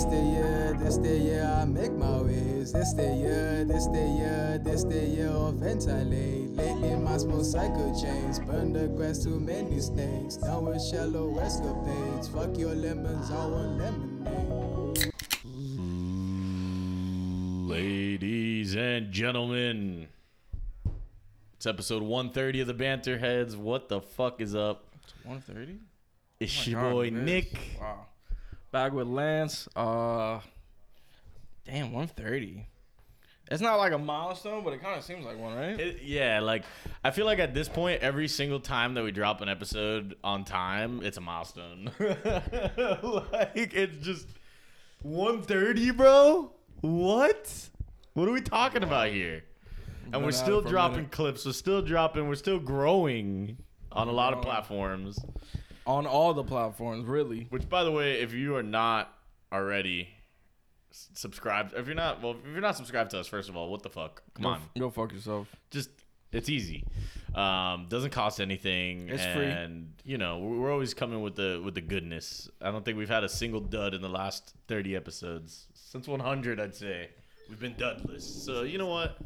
This the year, this the year I make my ways. This the year, this the year, this the year of ventilate. Lately my small cycle chains burn the grass too many snakes. Down with shallow escapades. Fuck your lemons, I want lemonade. Ladies and gentlemen, it's episode 130 of the Banter Heads. What the fuck is up? It's One thirty. It's Oh your boy Nick. Wow. Back with Lance. Uh, damn, one thirty. It's not like a milestone, but it kind of seems like one, right? It- yeah, like I feel like at this point, every single time that we drop an episode on time, it's a milestone. like it's just 130, bro. What? What are we talking about here? And we're still it for a dropping clips. We're still dropping. We're still growing on a lot of platforms. On all the platforms, really. Which, by the way, if you are not already subscribed, if you're not, well, if you're not subscribed to us, first of all, what the fuck? Come Go, on, go fuck yourself. just it's easy. Um, doesn't cost anything, It's free. and you know we're we're always coming with the with the goodness. I don't think we've had a single dud in the last 30 episodes since 100. I'd say we've been dudless. So you know what?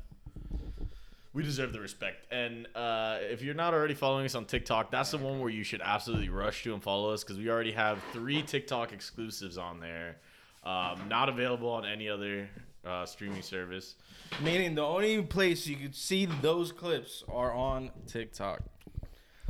We deserve the respect. And uh, if you're not already following us on TikTok, that's the one where you should absolutely rush to and follow us because we already have three TikTok exclusives on there. Um, not available on any other uh, streaming service. Meaning the only place you could see those clips are on TikTok.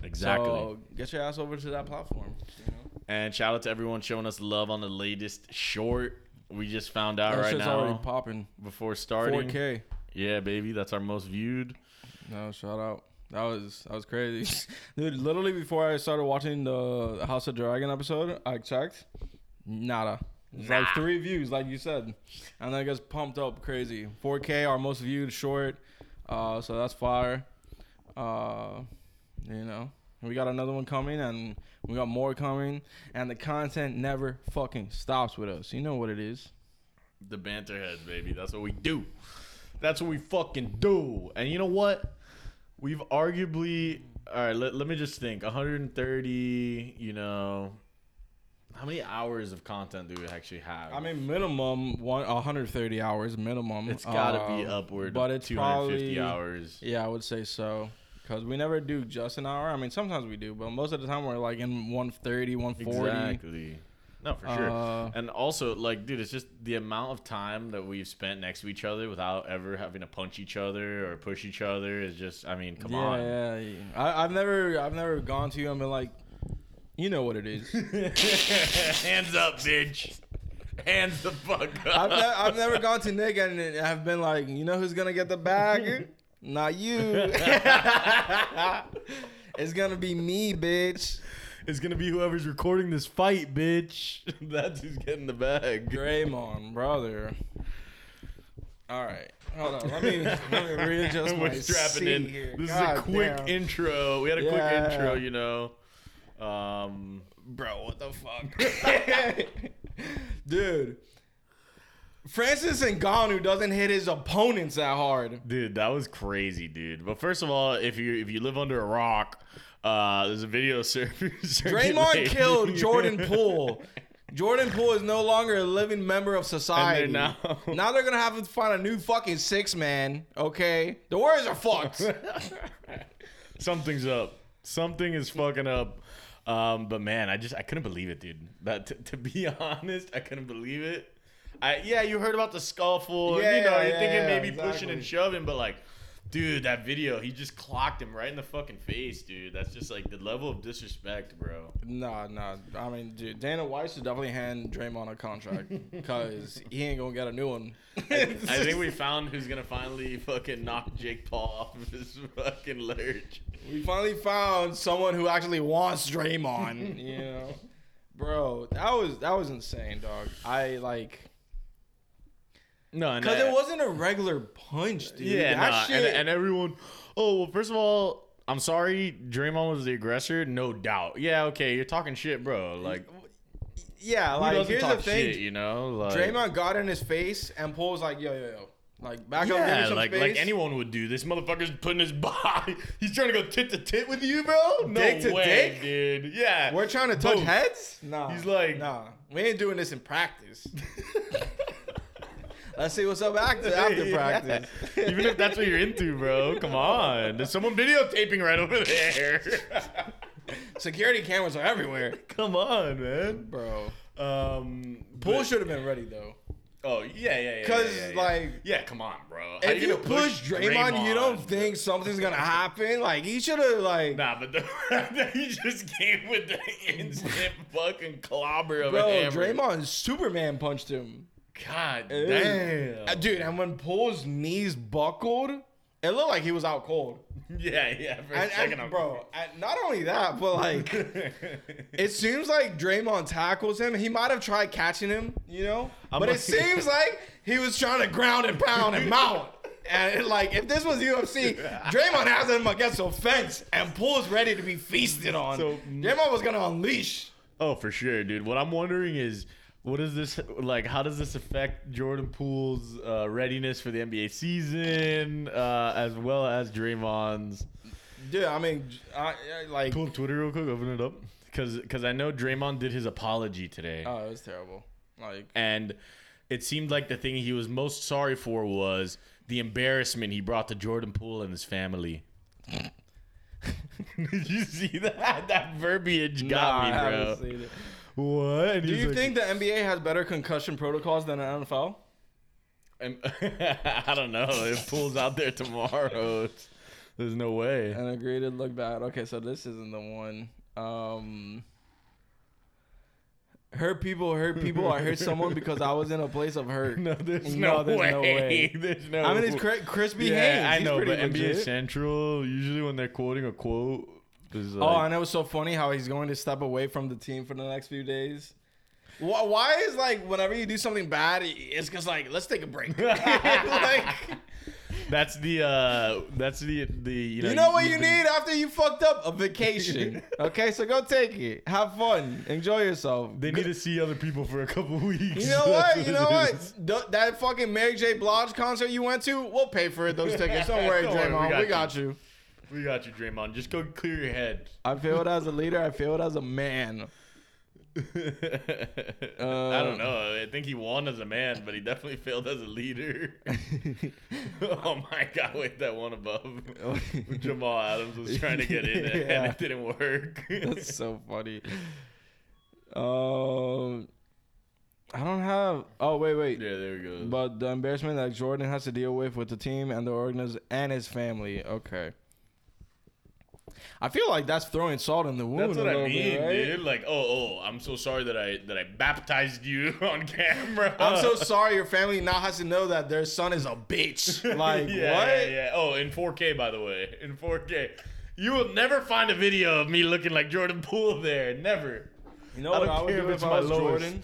Exactly. So get your ass over to that platform. You know? And shout out to everyone showing us love on the latest short. We just found out That right now already popping. before starting. 4K. Yeah, baby, that's our most viewed. No, shout out. That was that was crazy, dude. Literally before I started watching the House of Dragon episode, I checked, nada. It's like three views, like you said, and then it gets pumped up crazy. 4K, our most viewed short, uh, so that's fire. Uh, you know, we got another one coming, and we got more coming, and the content never fucking stops with us. You know what it is. The banter heads, baby. That's what we do. That's what we fucking do. And you know what? We've arguably all right. Let, let me just think. 130. You know, how many hours of content do we actually have? I mean, minimum one 130 hours minimum. it's got to be Um, upward but it's 250 probably- hours. Yeah, I would say so. Because we never do just an hour. I mean, sometimes we do, but most of the time we're like in 130, 140. Exactly. No, for sure. Uh, and also, like, dude, it's just the amount of time that we've spent next to each other without ever having to punch each other or push each other is just. I mean, come yeah, on. yeah, yeah. I, I've never, I've never gone to you and been like, you know what it is. Hands up, bitch. Hands the fuck up. I've, ne- I've never gone to Nick and have been like, you know who's gonna get the bag? Not you. it's gonna be me, bitch. It's gonna be whoever's recording this fight, bitch. That's who's getting the bag. Draymond, brother. All right, hold on. Let me let me readjust my We're strapping seat in. here. This is a quick damn. intro. We had a quick intro, you know. Um, bro. What the fuck, dude? Francis Ngannou doesn't hit his opponents that hard. Dude, that was crazy, dude. But first of all, if you if you live under a rock, uh, there's a video circulating. Draymond killed Jordan Poole. Jordan Poole is no longer a living member of society. Now- now they're gonna have to find a new fucking six man. Okay, the Warriors are fucked. Something's up. Something is fucking up. Um, but man, I just I couldn't believe it, dude. That t- to be honest, I couldn't believe it. I yeah, you heard about the scuffle. Yeah, you know, you're yeah, thinking yeah, maybe pushing and shoving, but like, dude, that video, he just clocked him right in the fucking face, dude. That's just like the level of disrespect, bro. Nah, nah. I mean, dude, Dana White should definitely hand Draymond a contract because he ain't gonna get a new one. I think we found who's gonna finally fucking knock Jake Paul off of his fucking lurch. we finally found someone who actually wants Draymond. You know, bro, that was that was insane, dog. I like No, because it wasn't a regular punch, dude. Yeah, that nah, shit. and, and everyone. Oh well, first of all, I'm sorry. Draymond was the aggressor, no doubt. Yeah, okay, you're talking shit, bro. Like, yeah, like here's talk the thing. shit, you know? Like, Draymond got in his face and Paul was like, yo, yo, yo. Like back up, give me Yeah, some like space. like anyone would do. This motherfucker's putting his body. He's trying to go tit to tit with you, bro. No Dick to way, dick? dude. Yeah, We're trying to touch Both. heads. Nah, He's like- nah. We ain't doing this in practice. Let's see what's up after after practice. Even if that's what you're into, bro. Come on. There's someone videotaping right over there. Security cameras are everywhere, Come on, man. bro. Um, Poole but- should have been ready though. Oh yeah, yeah, yeah. 'Cause, yeah, yeah, yeah. like, yeah, come on, bro. How If you gonna push Draymond, you don't think something's gonna happen? Like he should have like, Nah, but the he just came with the instant fucking clobber of bro. Draymond Superman punched him, God damn. Uh, dude. And when Poole's knees buckled, it looked like he was out cold. Yeah, yeah. For a And, second, and bro, and not only that, but like. It seems like Draymond tackles him. He might have tried catching him, you know, I'm but like- it seems like he was trying to ground and pound and mount. And like, if this was UFC, Draymond has him against a fence and Poole's ready to be feasted on. So- Draymond was gonna unleash. Oh, for sure, dude. What I'm wondering is, what is this like? How does this affect Jordan Poole's uh, readiness for the NBA season, uh, as well as Draymond's? Yeah, I mean, I, I like, Pull up Twitter real quick. Open it up, because because I know Draymond did his apology today, oh, it was terrible. Like, and it seemed like the thing he was most sorry for was the embarrassment he brought to Jordan Poole and his family. Did you see that? That verbiage got nah, I me, bro. Seen it. What? And Do you like- think the NBA has better concussion protocols than the NFL? And I don't know. It pulls out there tomorrow, it's, there's no way. And agree to look bad. Okay, so this isn't the one. Um, hurt people, hurt people. I hurt someone because I was in a place of hurt. No, there's No, no, there's way. no way. There's no. I mean, it's cri- crispy yeah, Haynes. I He's know, pretty but NBA. Central usually when they're quoting a quote is like, Oh, and it was so funny how he's going to step away from the team for the next few days. Why, why is like whenever you do something bad, it's just like let's take a break. like, that's the uh that's the the you know you know what you need after you fucked up? A vacation. okay, so go take it. Have fun. Enjoy yourself. They need to see other people for a couple weeks. You know That's what? You know what what? that fucking Mary J. Blige concert you went to, we'll pay for it. Those tickets. Don't worry, Don't worry, we Draymond. got we got you. We got you, Draymond. Just go clear your head. I failed as a leader. I failed as a man. I don't know. I think he won as a man, but he definitely failed as a leader. oh my god! Wait, that one above Jamal Adams was trying to get in it, Yeah. and it didn't work. That's so funny. Um, I don't have. Oh wait, wait. yeah, there we go. But the embarrassment that Jordan has to deal with with the team and the organiz and his family. Okay. I feel like that's throwing salt in the wound. That's what I mean, bit, right? dude. Like, oh, oh, I'm so sorry that I that I baptized you on camera. I'm so sorry your family now has to know that their son is a bitch. Like yeah, what? Yeah, yeah. Oh, in 4K, by the way, in 4K. You will never find a video of me looking like Jordan Poole there. Never. You know I what I would do if if I was lowest. Jordan?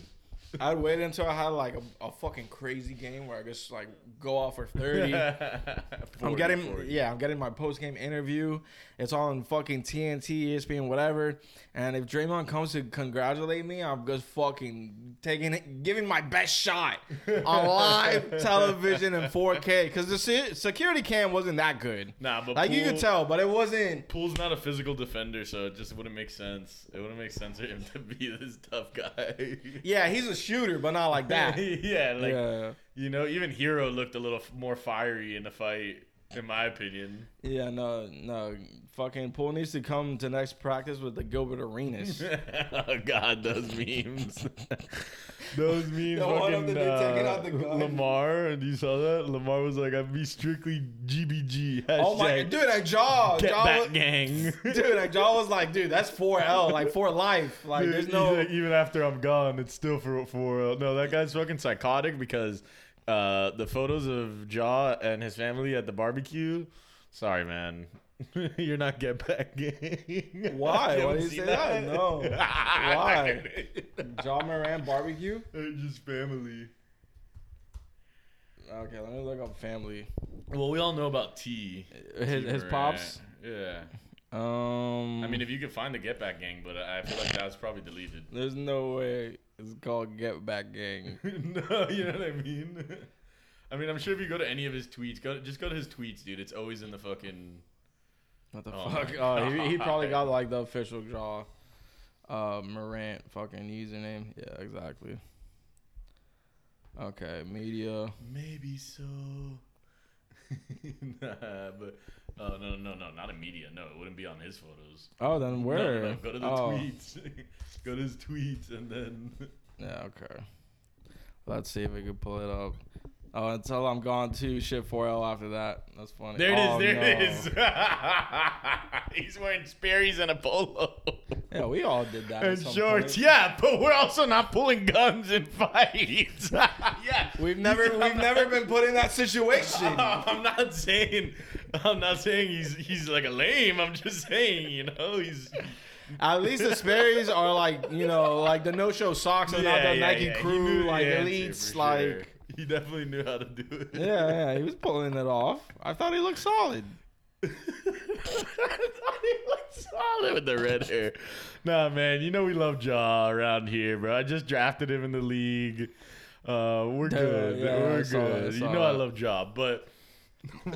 I'd wait until I had like a, a fucking crazy game where I just like go off for 30. I'm getting 40. yeah, I'm getting my post game interview. It's all on fucking TNT, ESPN, whatever. And if Draymond comes to congratulate me, I'm just fucking taking it, giving my best shot on live television in 4K because the se- security cam wasn't that good. Nah, but Like you could tell, but it wasn't. Poole's not a physical defender, so it just wouldn't make sense. It wouldn't make sense for him to be this tough guy. Yeah, he's a shooter, but not like that. yeah, like yeah, you know, even Hero looked a little more fiery in the fight, in my opinion. yeah, no, no. Fucking Poole needs to come to next practice with the Gilbert Arenas. oh God, those memes. those memes. Of fucking, uh, out the gun. Lamar, and you saw that? Lamar was like, "I'd be strictly GBG." oh my, Hashtag dude, that jaw, Get jaw back, was, gang. dude, that jaw was like, dude, that's four L, like for life. Like, Dude, there's no. like, even after I'm gone, it's still for for uh, no. That guy's fucking psychotic because uh, the photos of Ja and his family at the barbecue. Sorry, man. You're not get back gang. Why? Why do you say that? No. Why? Ja Morant barbecue. They're just family. Okay, let me look up family. Well, we all know about T. His his pops. Yeah. Um, I mean, if you could find the Get Back Gang, but I feel like that was probably deleted. there's no way it's called Get Back Gang. no, you know what I mean. I mean, I'm sure if you go to any of his tweets, go just go to his tweets, dude. It's always in the fucking. What the Oh fuck? Oh, he, he probably got like the official draw. Uh, Morant fucking username. Yeah, exactly. Okay, media. Maybe so. nah, but oh no no no not in media. No, it wouldn't be on his photos. Oh, then No, no, where? no, Go to the oh, tweets. go to his tweets and then. Yeah, okay. Let's see if we can pull it up. Oh, until I'm gone to Shit 4L after that. That's funny. There it is. Oh, there no. it is. He's wearing Sperry's and a polo Yeah, we all did that. at and shorts. point. Yeah, but we're also not pulling guns in fights. yeah, We've never we've never been put in that situation. I'm not saying. I'm not saying he's he's like a lame. I'm just saying, you know, he's. At least the Sperry's are like, you know, like the no show socks are not the Nike yeah. Crew, like answer elites, for like sure. He definitely knew how to do it. Yeah, yeah, he was pulling it off. I thought he looked solid. I thought he looked solid with the red hair. Nah, man, you know we love Ja around here, bro. I just drafted him in the league. Uh, we're Dude, good. yeah, we're saw it, good. You know I love Ja, but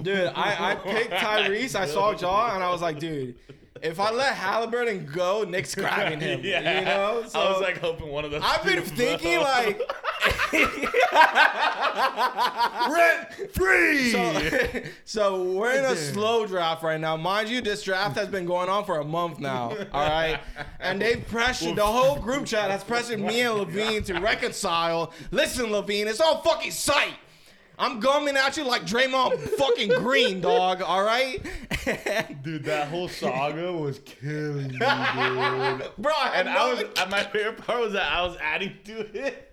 Dude, I, I picked Tyrese. I saw Ja, and I was like, dude, if I let Haliburton go, Nick's grabbing him. yeah, You know? So I was like hoping one of those. I've been thinking like rent free. so, so we're in a slow draft right now. Mind you, this draft has been going on for a month now. All right. And they've pressured the whole group chat has pressured me and Levine to reconcile. Listen, Levine, it's all fucking sight. I'm gumming at you like Draymond fucking Green, dog. All right, Dude, that whole saga was killing me, dude. bro. I had And I was, and my favorite part was that I was adding to it,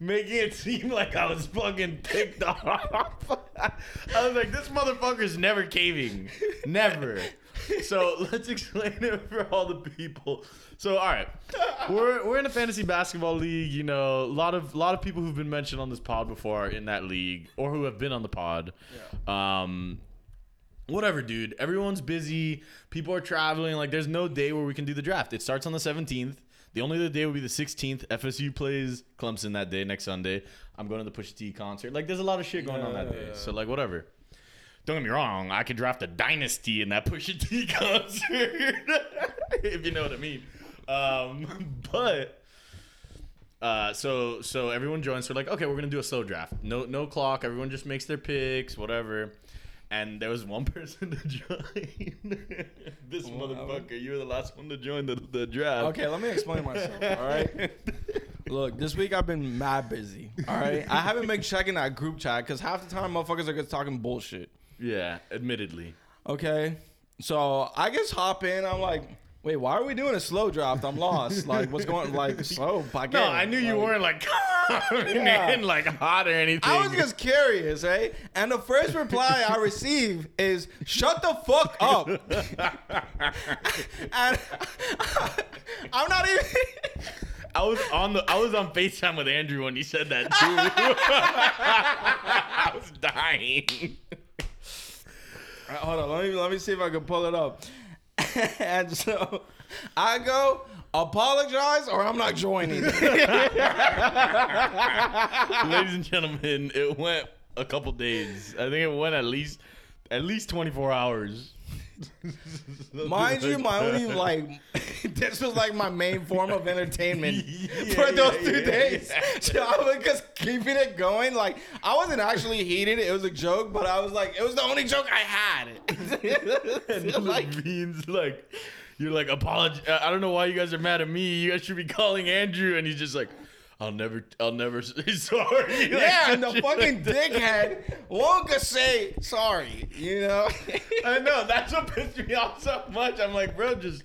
making it seem like I was fucking ticked off. I was like, this motherfucker's never caving, never. So let's explain it for all the people. So all right, we're we're in a fantasy basketball league. You know, a lot of lot of people who've been mentioned on this pod before are in that league, or who have been on the pod. Yeah. Um, whatever, dude. Everyone's busy. People are traveling. Like, there's no day where we can do the draft. It starts on the 17th. The only other day would be the 16th. FSU plays Clemson that day, next Sunday. I'm going to the Pusha T concert. Like, there's a lot of shit going on that day. So, like, whatever. Don't get me wrong. I could draft a dynasty in that Pusha T concert, if you know what I mean. Um, but uh, so so everyone joins. So we're like, okay, we're gonna do a slow draft. No no clock. Everyone just makes their picks, whatever. And there was one person to join. this Wow. motherfucker, you were the last one to join the, the draft. Okay, let me explain myself. All right. Look, this week I've been mad busy. All right. I haven't been checking that group chat because half the time motherfuckers are just talking bullshit. Yeah, admittedly. Okay. So I just hop in. I'm like, wait, why are we doing a slow draft? I'm lost. Like, what's going like slow? No, I knew you like- weren't like coming Yeah. in like hot or anything. I was just curious, eh? And the first reply I receive is "Shut the fuck up," and I'm not even. I was on the I was on FaceTime with Andrew when he said that too. I was dying. Alright, Hold on, let me let me see if I can pull it up. and so I go apologize or I'm not joining. Ladies and gentlemen, it went a couple days. I think it went at least at least 24 hours. Mind you, my only like this was like my main form of entertainment for those yeah, two yeah, days. yeah. So I was just keeping it going. Like I wasn't actually heated. It was a joke, but I was like, it was the only joke I had. And like, Levine's like, you're like, apologize. I don't know why you guys are mad at me. You guys should be calling Andrew. And he's just like, I'll never, I'll never say sorry. Like, yeah, and the fucking dickhead won't just say sorry. You know. I know that's what pissed me off so much. I'm like, bro, just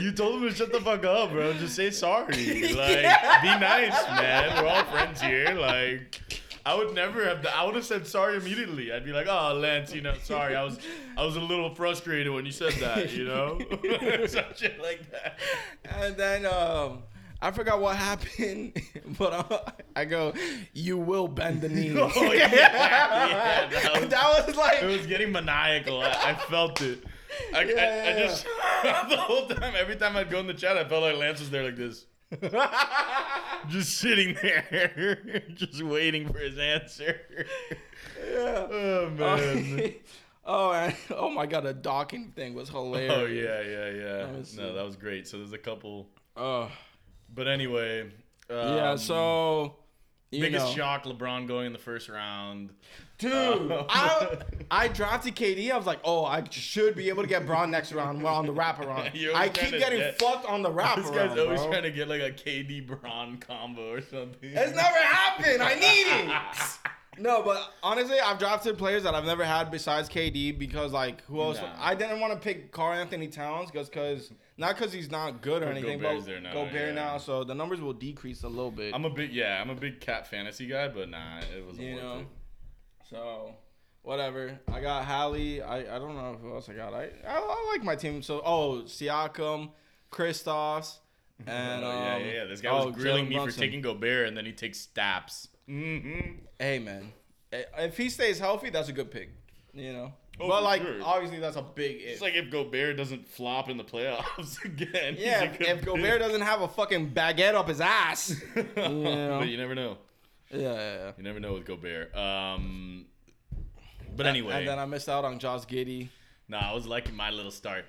you told him to shut the fuck up, bro. Just say sorry. Like, be nice, man. We're all friends here. Like, I would never have. I would have said sorry immediately. I'd be like, oh, Lance, you know, sorry. I was, I was a little frustrated when you said that. You know, some shit like that. And then um, I forgot what happened, but I, I go, "You will bend the knee." Oh yeah, yeah. That was, that was like, it was getting maniacal. I, I felt it. I, Yeah, I, I yeah, just the whole time, every time I'd go in the chat, I felt like Lance was there like this. just sitting there, just waiting for his answer. yeah. Oh man. oh, and, oh my god, the docking thing was oh, hilarious. oh yeah, yeah, yeah. Me see. No, that was great. So there's a couple, Oh. But anyway. yeah. um, So. You biggest know. shock: LeBron going in the first round. Dude, Oh. I I drafted KD. I was like, oh, I should be able to get Bron next round well, on the wraparound. I keep getting get- fucked on the wraparound. This guy's always bro. trying to get like a KD Bron combo or something. It's never happened. I need it. No, but honestly, I've drafted players that I've never had besides KD because like who else? Nah. I didn't want to pick Karl-Anthony Towns just because not because he's not good or anything, Gobert's but there now, Gobert yeah. now, so the numbers will decrease a little bit. I'm a big yeah, I'm a big cat fantasy guy, but nah, it wasn't you know, it. so whatever. I got Hallie. I, I don't know who else I got. I, I I like my team. So oh Siakam, Kristaps, and oh, um, yeah, yeah, yeah. This guy oh, was grilling Jalen me for Brunson. taking Gobert, and then he takes Staps. Mm-hmm. Hey man, if he stays healthy, that's a good pick. You know, Oh, but like sure. obviously that's a big if. It's like if Gobert doesn't flop in the playoffs again. yeah, if, if Gobert doesn't have a fucking baguette up his ass. know? but you never know. yeah, yeah, yeah. You never know with Gobert. Um, but anyway, and then I missed out on Josh Giddey. nah, I was liking my little start.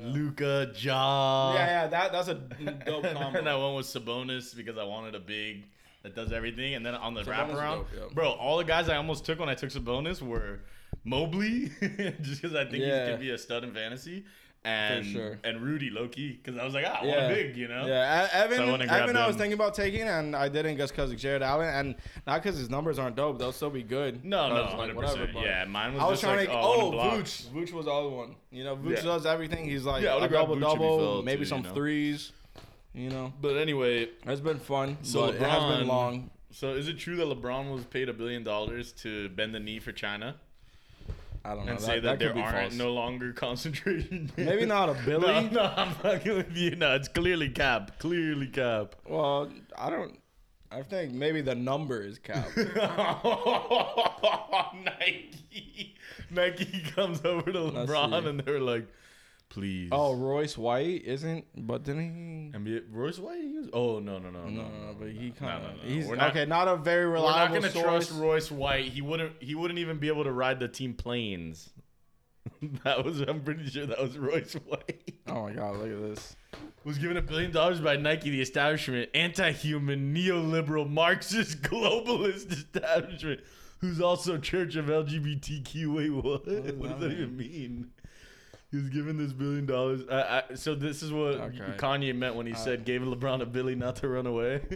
Luka, Ja. yeah, yeah, that that's a dope combo. and I went with Sabonis because I wanted a big that does everything. And then on the Sabonis wraparound, dope, yeah. bro, all the guys I almost took when I took Sabonis were Mobley, just because I think Yeah. he could be a stud in fantasy, and sure. and Rudy Loki because I was like, ah, I Yeah. want a big, you know. Yeah, Evan. So I Evan, I was thinking about taking, and I didn't just because of Jarrett Allen, and not because his numbers aren't dope. They'll still be good. No, no, like, whatever, Yeah, mine was, I was just trying like, to. oh, Oh. Vooch. Vooch was the other one. You know, Vooch Yeah. does everything. He's like Yeah, a double Vooch if he double, maybe too, some you know? threes. You know, But anyway, it's been fun. So but it has LeBron- been long. so is it true that LeBron was paid a billion dollars to bend the knee for China I don't know. and that, say that, that could there be aren't false. no longer concentration? Maybe not a No, Billy. no, I'm fucking with you. No, it's clearly cap. Clearly cap. Well, I don't. I think maybe the number is cap. Oh, Nike. Nike comes over to LeBron see. and they're like, please. oh, Royce White isn't, but didn't he? NBA, Royce White? He was- Oh, no, no, no. No, no, mm, no, but he kind of. no, no. He's We're not- okay. Not a very reliable. We're not gonna source. trust Royce White. He wouldn't. He wouldn't even be able to ride the team planes. that was. I'm pretty sure that was Royce White. Oh my god, look at this. was given a billion dollars by Nike, the establishment, anti-human, neoliberal, Marxist, globalist establishment, who's also Church of LGBTQ. Wait, what? What does does that that even mean? He was given this billion dollars. I, I, so this is what Okay. Kanye meant when he uh, said gave LeBron a billy not to run away.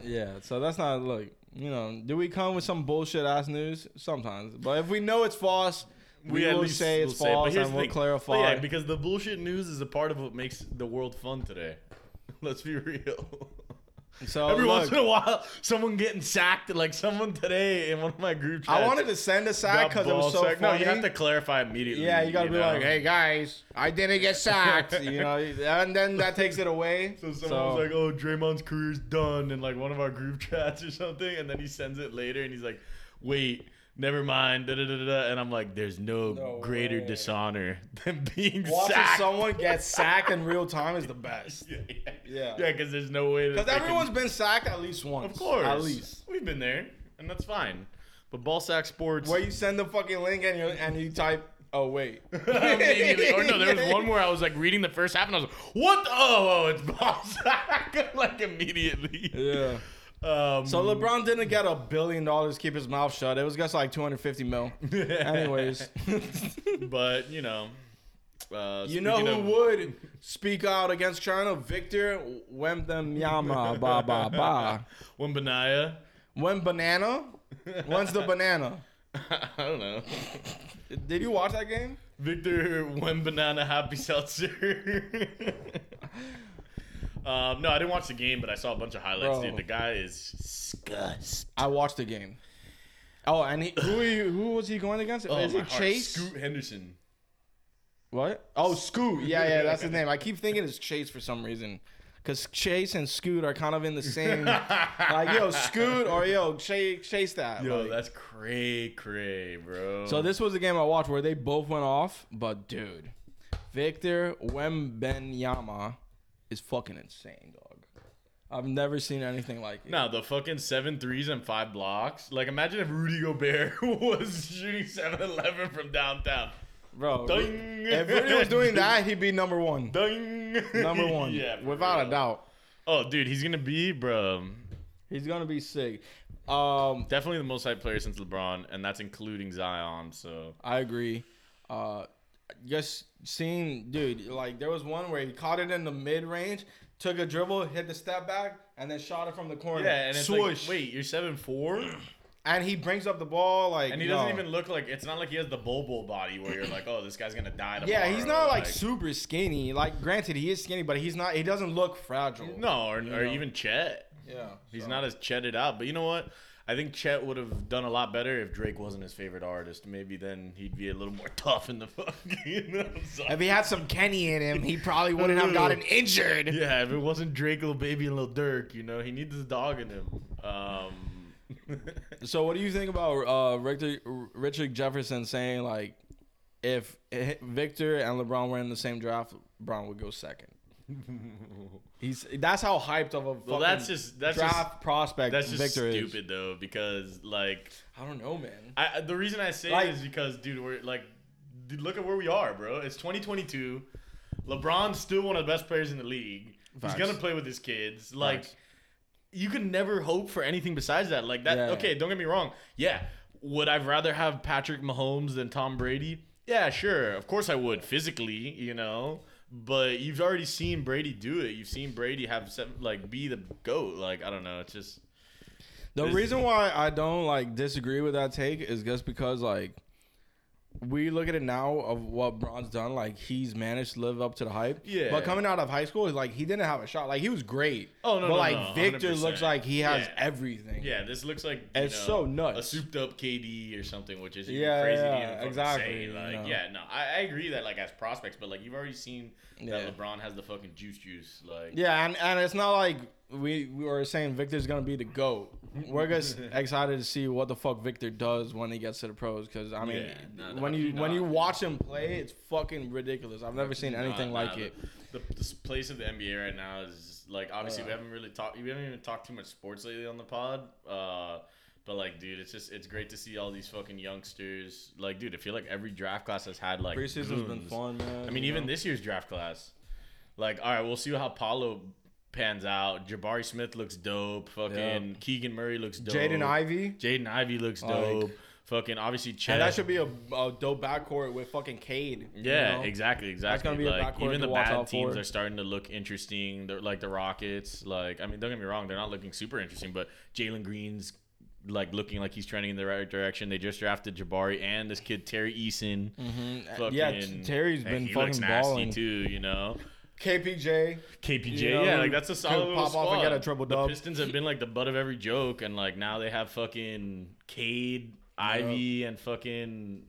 Yeah, so that's not look. You know, do we come with some bullshit ass news sometimes? But if we know it's false, we, at will least say will it's. But false here's and the we'll thing. clarify. But yeah, because the bullshit news is a part of what makes the world fun today. Let's be real. So Every once in a while, someone getting sacked, like someone today in one of my group chats. I wanted to send a sack because it was so sacked. funny. No, you have to clarify immediately. yeah, you gotta be know? like, hey guys, I didn't get sacked. you know, and then that takes it away. So someone was like, "Oh, Draymond's career's done," in like one of our group chats or something, and then he sends it later, and he's like, "Wait, never mind." Da, da, da, da. And I'm like, "There's no, No greater way. dishonor than being sacked. watching sacked." someone get sacked in real time is the best. yeah, yeah, Yeah. yeah, because there's no way. Because Because everyone's been sacked at least once. of course, At least. we've been there, and that's fine. But ball sack sports. Where you send the fucking link and you and you type, oh wait. immediately. Or no, there was one where I was like reading the first half and I was like, "What? Oh, oh, oh it's ball sack!" like immediately. Yeah. Um, So LeBron didn't get a billion dollars to keep his mouth shut. It was just like 250 mil. Anyways, but you know, uh, you know who of- would speak out against China? Victor Wembanyama. Ba ba ba. Wembanaya. When banana? When's the banana? I don't know. Did you watch that game? Victor Wembanana Happy Seltzer. Um, no, I didn't watch the game, but I saw a bunch of highlights. Bro. Dude, the guy is disgust. I watched the game. Oh, and he, who he, who was he going against? Oh, Is it heart. Chase? Scoot Henderson. What? Oh, Scoot. Yeah, yeah, that's his name. I keep thinking it's Chase for some reason. Cause Chase and Scoot are kind of in the same, like yo Scoot or yo Chase, Chase that. Yo, like- that's cray cray, bro. So this was the game I watched where they both went off, but dude, Victor Wembanyama is fucking insane, dog. I've never seen anything like it. No, the fucking seven threes and five blocks. Like, imagine if Rudy Gobert was shooting 7 11 from downtown. bro. Ding. If Rudy was doing that, he'd be number one. Ding. Number one, yeah, without a doubt. Oh, dude, he's gonna be, bro. He's gonna be sick. Um, Definitely the most hyped player since LeBron, and that's including Zion. So I agree. Uh, just seeing, dude, like there was one where he caught it in the mid range, took a dribble, hit the step back, and then shot it from the corner. yeah, and it's swoosh. like, wait, you're seven four, and he brings up the ball like, and he doesn't even look like it's not like he has the Bol Bol body where you're like, oh, this guy's gonna die tomorrow. Yeah, he's not like, super skinny. Like, granted, he is skinny, but he's not. He doesn't look fragile. no, or, or even Chet. Yeah, He's so. not as chetted out, but you know what? I think Chet would have done a lot better if Drake wasn't his favorite artist. Maybe then he'd be a little more tough in the fucking. You know what I'm saying? If he had some Kenny in him, he probably wouldn't have gotten injured. Yeah, if it wasn't Drake, Lil Baby, and Lil Durk, you know, he needs his dog in him. Um, So, what do you think about uh, Richard, Richard Jefferson saying like, if Victor and LeBron were in the same draft, LeBron would go second? He's that's how hyped of a well, fucking that's just that's draft just prospect that's just Victor stupid though because like. I don't know, man. I the reason I say Like- it is because dude, we're like, dude, look at where we are, bro. It's 2022. LeBron's still one of the best players in the league. Facts. He's gonna play with his kids. Like, Facts. you can never hope for anything besides that. Like that. Yeah. Okay, don't get me wrong. Yeah, would I rather have Patrick Mahomes than Tom Brady? Yeah, sure. Of course I would physically, you know. But you've already seen Brady do it. You've seen Brady have seven, like be the goat. Like I don't know. It's just The reason why I don't like disagree with that take is just because like we look at it now of what Bron's done. Like he's managed to live up to the hype. Yeah. But coming out of high school, like he didn't have a shot. Like he was great. Oh, no, But no, like no, Victor 100%. looks like he has Yeah. everything. Yeah, this looks like It's know, so nuts. A souped up KD or something, which is Yeah, crazy yeah, to exactly, say. Like, know. yeah, no, I, I agree that like as prospects, but like you've already seen Yeah. that LeBron has the fucking juice juice. Like, Yeah, and, and it's not like we, we were saying Victor's gonna be the goat. We're just excited to see what the fuck Victor does when he gets to the pros. Because I mean, Yeah, no, when you when you watch him play, it's fucking ridiculous. I've never seen anything nah, like the- it. The, the place of the NBA right now is like obviously we haven't really talked. We haven't even talked too much sports lately on the pod. Uh, but like, dude, it's just it's great to see all these fucking youngsters. Like, dude, I feel like every draft class has had like Preseason's been goons. fun, man. I mean, you even know? this year's draft class. Like, all right, we'll see how Paolo pans out. Jabari Smith looks dope. Fucking Yeah. Keegan Murray looks dope. Jaden Ivey. Jaden Ivey looks Like- dope. Fucking obviously Chet. And that should be a, a dope backcourt with fucking Cade. you yeah, know? exactly, exactly. gonna be a backcourt even the bad teams for. are starting to look interesting. They're like the Rockets. Like, I mean, don't get me wrong, they're not looking super interesting, but Jalen Green's like looking like he's trending in the right direction. They just drafted Jabari and this kid Tari Eason. Mhm. Fucking, yeah, Terry's been looks fucking nasty balling. too. You know. KPJ. KPJ, You know, yeah, like that's a solid little pop off and squad. get a triple The dub. Pistons have been like the butt of every joke, and like now they have fucking Cade, Ivey, and fucking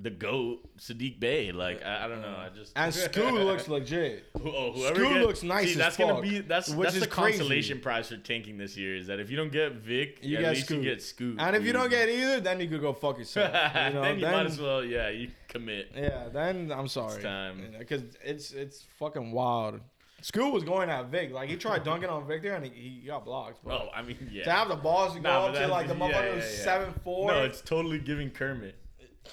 the goat Saddiq Bey. Like I, I don't know, I just And Scoot looks legit. Who- oh, whoever Scoot gets- looks nice See, as that's fuck, gonna be that's which that's is the crazy. consolation prize for tanking this year. Is that if you don't get Vic, You at get least Scoot. you get Scoot. And if you don't get either, then you could go fuck yourself. You know, then you might as well, yeah, you commit. Yeah, then I'm sorry. time. Because it's it's fucking wild. Scoot was going at Vic. Like he tried dunking on Victor and he, he got blocked. But Oh, I mean, yeah. to have the balls to go Nah, up to like the yeah, motherfucker yeah, was yeah. seven four. No, it's totally giving Kermit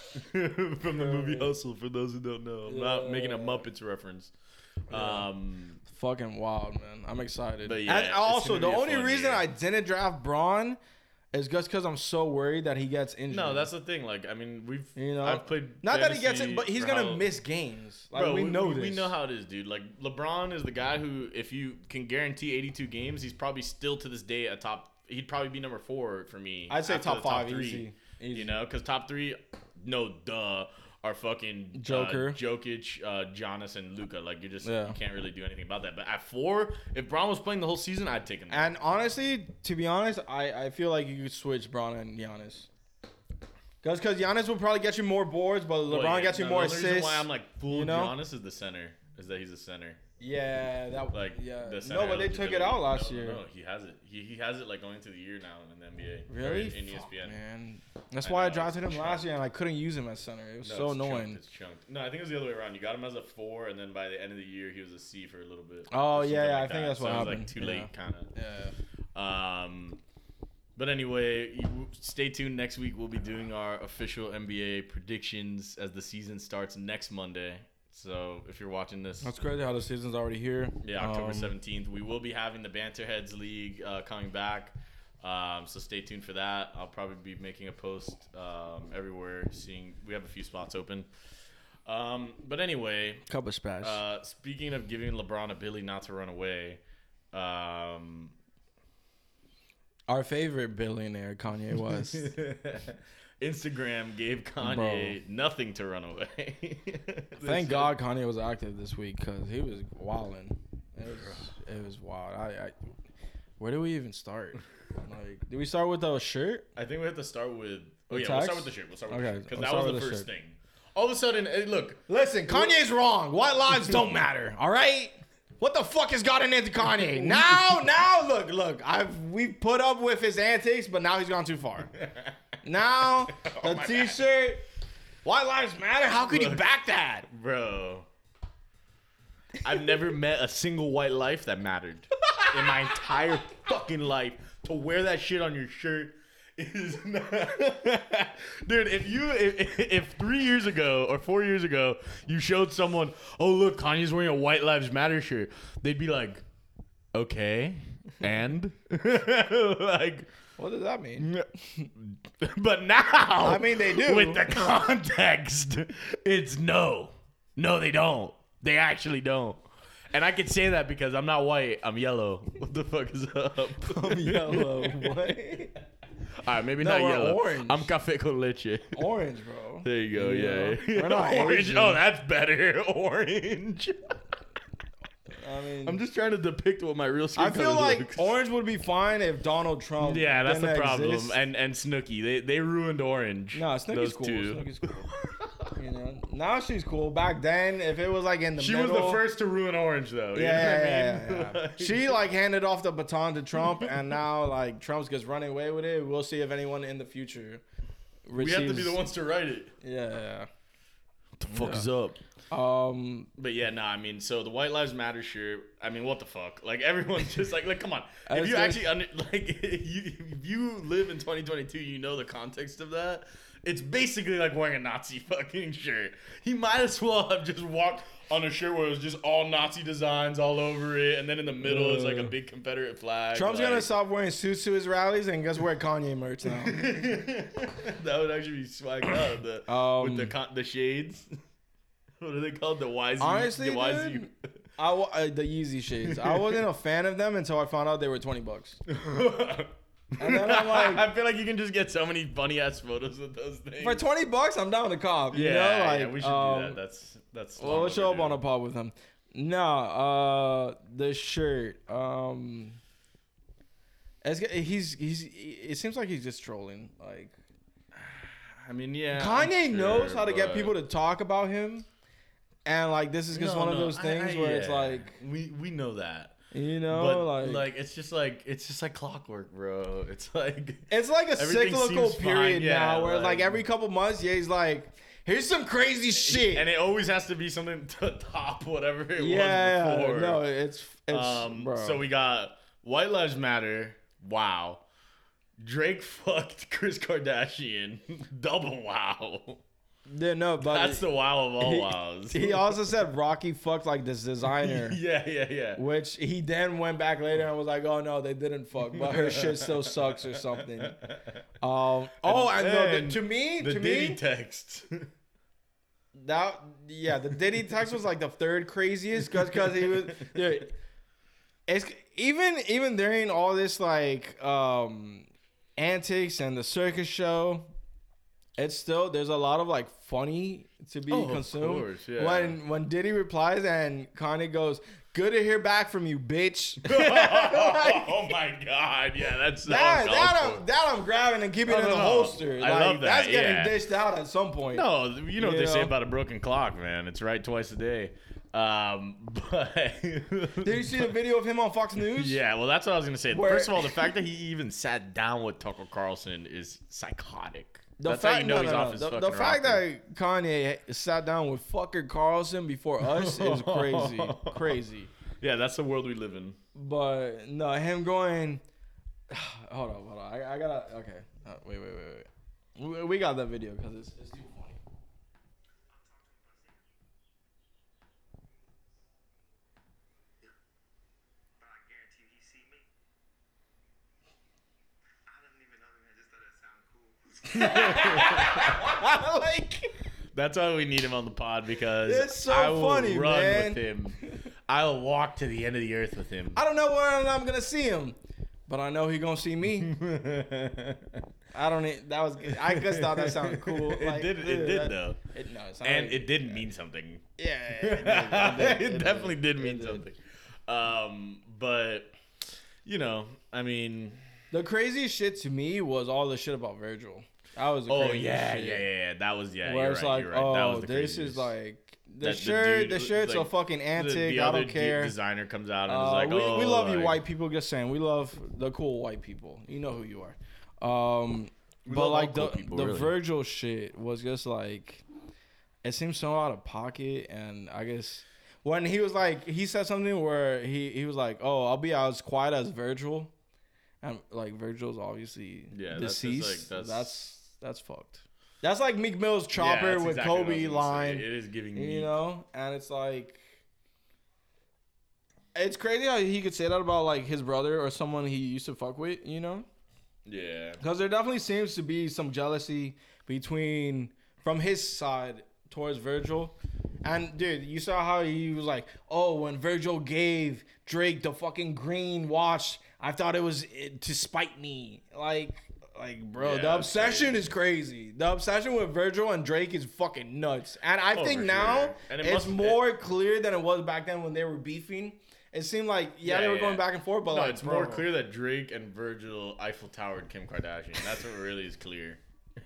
from the movie Hustle. For those who don't know, I'm not making a Muppets reference. Um, fucking wild, man. I'm excited. But yeah, and it's also gonna the be a only fun reason year. I didn't draft Bron is just because I'm so worried that he gets injured. no, that's the thing. Like, I mean, we've You know? I've played not that he gets fantasy it, but he's for gonna how- miss games. Like Bro, we know this. We know how it is, dude. Like LeBron is the guy who, if you can guarantee 82 games, he's probably still to this day a top. He'd probably be number four for me. I'd say after top the five, three, easy, easy. You know, because top three, no, duh, are fucking Joker. uh, Jokic, uh, Giannis, and Luka. Like you just Yeah. you can't really do anything about that. But at four, if Bron was playing the whole season, I'd take him. And honestly, to be honest, I, I feel like you could switch Bron and Giannis. Because because Giannis will probably get you more boards, but LeBron Well, yeah, gets you no, more the only reason assists. Why I'm like full you know? Giannis is the center. Is that he's a center. Yeah, that Like yeah. no, but they took it out last No, year. No, he has it. He, he has it like going into the year now in the NBA. Really? In, in Fuck, ESPN. man. That's I why I drafted him last year and I couldn't use him as center. It was No, so it's chunked, annoying. it's chunked. No, I think it was the other way around. You got him as a four, and then by the end of the year, he was a C for a little bit. Oh, yeah, yeah, like I think that. that's so what it was, happened. Like too Yeah. late, kind of. Yeah. Um, but anyway, you, stay tuned. Next week we'll be doing our official NBA predictions as the season starts next Monday. So if you're watching this, That's crazy how the season's already here. yeah, October Um, seventeenth, we will be having the Banterheads League uh, coming back. Um, so stay tuned for that. I'll probably be making a post um, everywhere. Seeing we have a few spots open. Um, but anyway, couple splash. uh, speaking of giving LeBron a Billy not to run away, um, Our favorite billionaire, Kanye West. Instagram gave Kanye nothing to run away. Thank God Kanye was active this week because he was wilding. It was it was wild. I, I where do we even start? Like, did we start with the shirt? I think we have to start with. Oh yeah, we'll start with the shirt. We'll start with Okay, the shirt because that was the first shirt. thing. All of a sudden, eh, look, Listen, Kanye's wrong. White lives don't matter. All right. What the fuck has gotten into Kanye? Now, now, look, look. I've we put up with his antics, but now he's gone too far. Now oh the T-shirt. White lives matter. How could you back that? bro. I've never met a single white life that mattered in my entire fucking life. To wear that shit on your shirt is not... dude. If you if, if three years ago or four years ago you showed someone, oh look, Kanye's wearing a White Lives Matter shirt, they'd be like, okay, and like. What does that mean? But now, I mean, they do. With the context, it's no, no, they don't. They actually don't. And I can say that because I'm not white. I'm yellow. What the fuck is up? I'm yellow. What? All right, maybe No, not we're yellow. orange. I'm cafe con leche. Orange, bro. There you go. Yeah. Yeah. We're not orange. Asian. Oh, that's better. Orange. I mean, I'm just trying to depict what my real skin I feel color like looks. orange would be fine if Donald Trump. Yeah, that's the didn't problem. exist. And and Snooki, they they ruined orange. No, Snooki's Those cool. two. Snooki's cool. you know, now she's cool. Back then, if it was like in the She middle, was the first to ruin orange, though. Yeah, you know yeah, what I yeah, mean? yeah, yeah. she like handed off the baton to Trump, and now like Trump's just running away with it. We'll see if anyone in the future. we have to be receives- the ones to write it. Yeah, What the fuck Yeah. is up? Um, But yeah, nah. I mean, so the White Lives Matter shirt. I mean, what the fuck? Like everyone's just like, like, come on. If you actually under, like, you, if you live in 2022, you know the context of that. It's basically like wearing a Nazi fucking shirt. He might as well have just walked on a shirt where it was just all Nazi designs all over it, and then in the middle it's like a Uh. big Confederate flag. Trump's like, gonna stop wearing suits to his rallies and just wear Kanye merch now. that would actually be swagged out. The, Um, with the the shades. what are they called? The YZ. Honestly, the YZ. dude, I uh, the Yeezy shades. I wasn't a fan of them until I found out they were twenty bucks. And then I'm like, I feel like you can just get so many funny ass photos with those things. for twenty bucks, I'm down to cop. You yeah, know, like yeah, we should um, do that. That's that's. Well, we'll show up on a pod with him. No, uh, the shirt. Um, it's, he's he's. It seems like he's just trolling. Like I mean, yeah. Kanye I'm knows how to get people to talk about him, and like this is just No, one of those I- things I- where it's like we we know that. you know, but like, like, it's just like it's just like clockwork, bro. It's like it's like a cyclical seems fine, period yeah, now, where like- like every couple months, yeah, he's like, here's some crazy shit. and it always has to be something to top whatever it yeah, was before. no, it's it's um, bro. so we got White Lives Matter. Wow. Drake fucked Chris Kardashian. Double wow. Yeah, no, but That's the wow of all he, wows. he also said Rocky fucked like this designer. yeah, yeah, yeah. Which he then went back later and was like, "Oh no, they didn't fuck, but her shit still sucks or something." Um. Oh, and, then the, to me, The to Diddy me, text. that yeah, the Diddy text was like the third craziest because because he was. Dude, it's even even during all this like um antics and the circus show. It's still there's a lot of like funny to be Oh, of consumed. course, yeah. When when Diddy replies and Kanye goes, "Good to hear back from you, bitch." oh my god, yeah, that's That, that, I'm, that I'm grabbing and keeping No, in no, the no. holster. I like, love that, That's getting yeah. dished out at some point. No, you know what they say about a broken clock, man. It's right twice a day. Um, but Did you see the video of him on Fox News? Yeah, well, that's what I was gonna say. Where- First of all, the fact that he even sat down with Tucker Carlson is psychotic. The that's fact, how you know no, he's no, off no. his The, fucking the fact rocker. that Kanye sat down with fucker Carlson before us is crazy, crazy. yeah, that's the world we live in. But no, him going. Hold on, hold on. I, I gotta. Okay. Uh, wait, wait, wait, wait. We, we got that video because it's, it's too funny. but I guarantee you he see me. I didn't even know him. I just thought it sounded cool. Like, That's why we need him on the pod because It's so I will funny, run man. with him. I'll walk to the end of the earth with him. I don't know where I'm gonna see him, but I know he gonna see me. I don't. That was. I just thought that sounded cool. it did. It did that- though, It, no, it and like- it didn't mean something. Yeah, it, did, it, did, did, definitely did It mean something. Um, but you know, I mean, The craziest shit to me was all the shit about Virgil. That was the oh yeah, shit. yeah, yeah, yeah. That was yeah. Where it's right, like, right. that was oh, this craziest. is like the That the shirt. dude- the shirt's like, a fucking antic. I don't care. designer comes out and Uh, is like, we, oh, we love you, white people. Just saying, we love the cool white people. You know who you are. Um, but like the cool people, the really. Virgil shit was just like, it seems so out of pocket, and I guess when he was like, he said something where he he was like, oh, I'll be as quiet as Virgil, and like Virgil's obviously Yeah, that's just, like, deceased. that's- that's that's fucked. That's like Meek Mill's chopper that's with exactly Kobe gonna say. line. It is giving me. You me. know, and it's like it's crazy how he could say that about like his brother or someone he used to fuck with. You know, Yeah. because there definitely seems to be some jealousy between from his side towards Virgil. And dude, you saw how he was like, "Oh, when Virgil gave Drake the fucking green watch, I thought it was to spite me." Like, like, bro, Yeah, the obsession crazy. is crazy. The obsession with Virgil and Drake is fucking nuts. And I Oh, think now sure. And it it's must- more clear than it was back then when they were beefing. It seemed like yeah, Yeah, they were yeah. going back and forth, but no, like it's more clear that Drake and Virgil Eiffel Towered Kim Kardashian. That's what really is clear.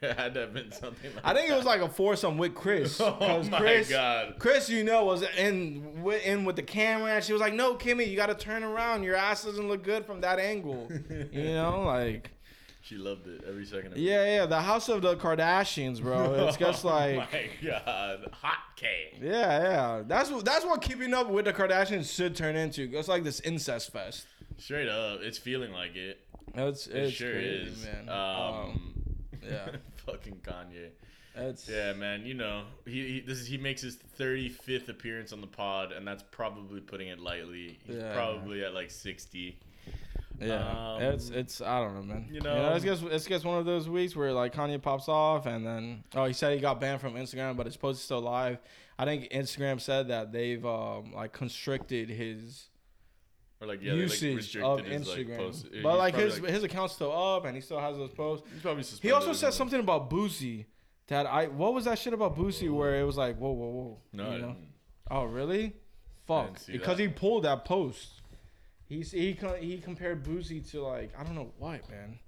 It had to have been something. Like I think it was like a foursome with Chris. Oh my Chris, God. Chris, you know, was in in with the camera, and she was like, "No, Kimmy, you got to turn around. Your ass doesn't look good from that angle." you know, like She loved it every second. Of it. yeah, yeah, the house of the Kardashians, bro. It's just like. oh my god, hot K. Yeah, yeah. That's what that's what keeping up with the Kardashians should turn into. It's like this incest fest. Straight up, it's feeling like it. It's, It it's sure crazy, is. man. Um, yeah. fucking Kanye. It's Yeah, man. You know, he, he this is he makes his 35th appearance on the pod, and that's probably putting it lightly. He's Yeah. probably at like 60. Yeah, Um, it's it's I don't know, man. you You know- know, it's just it's just one of those weeks where like Kanye pops off, and then oh, he said he got banned from Instagram, but his post is still live. I think Instagram said that they've um like constricted his Or like yeah, they, like, usage of his, like, Instagram. He's but like his his account's still up, and he still has those posts. he's probably He also said something. about Boosie that I what was that shit about Boosie where it was like whoa whoa whoa No, you know? Oh really? Fuck. Because that. he pulled that post. He he he compared Boosie to like I don't know what man.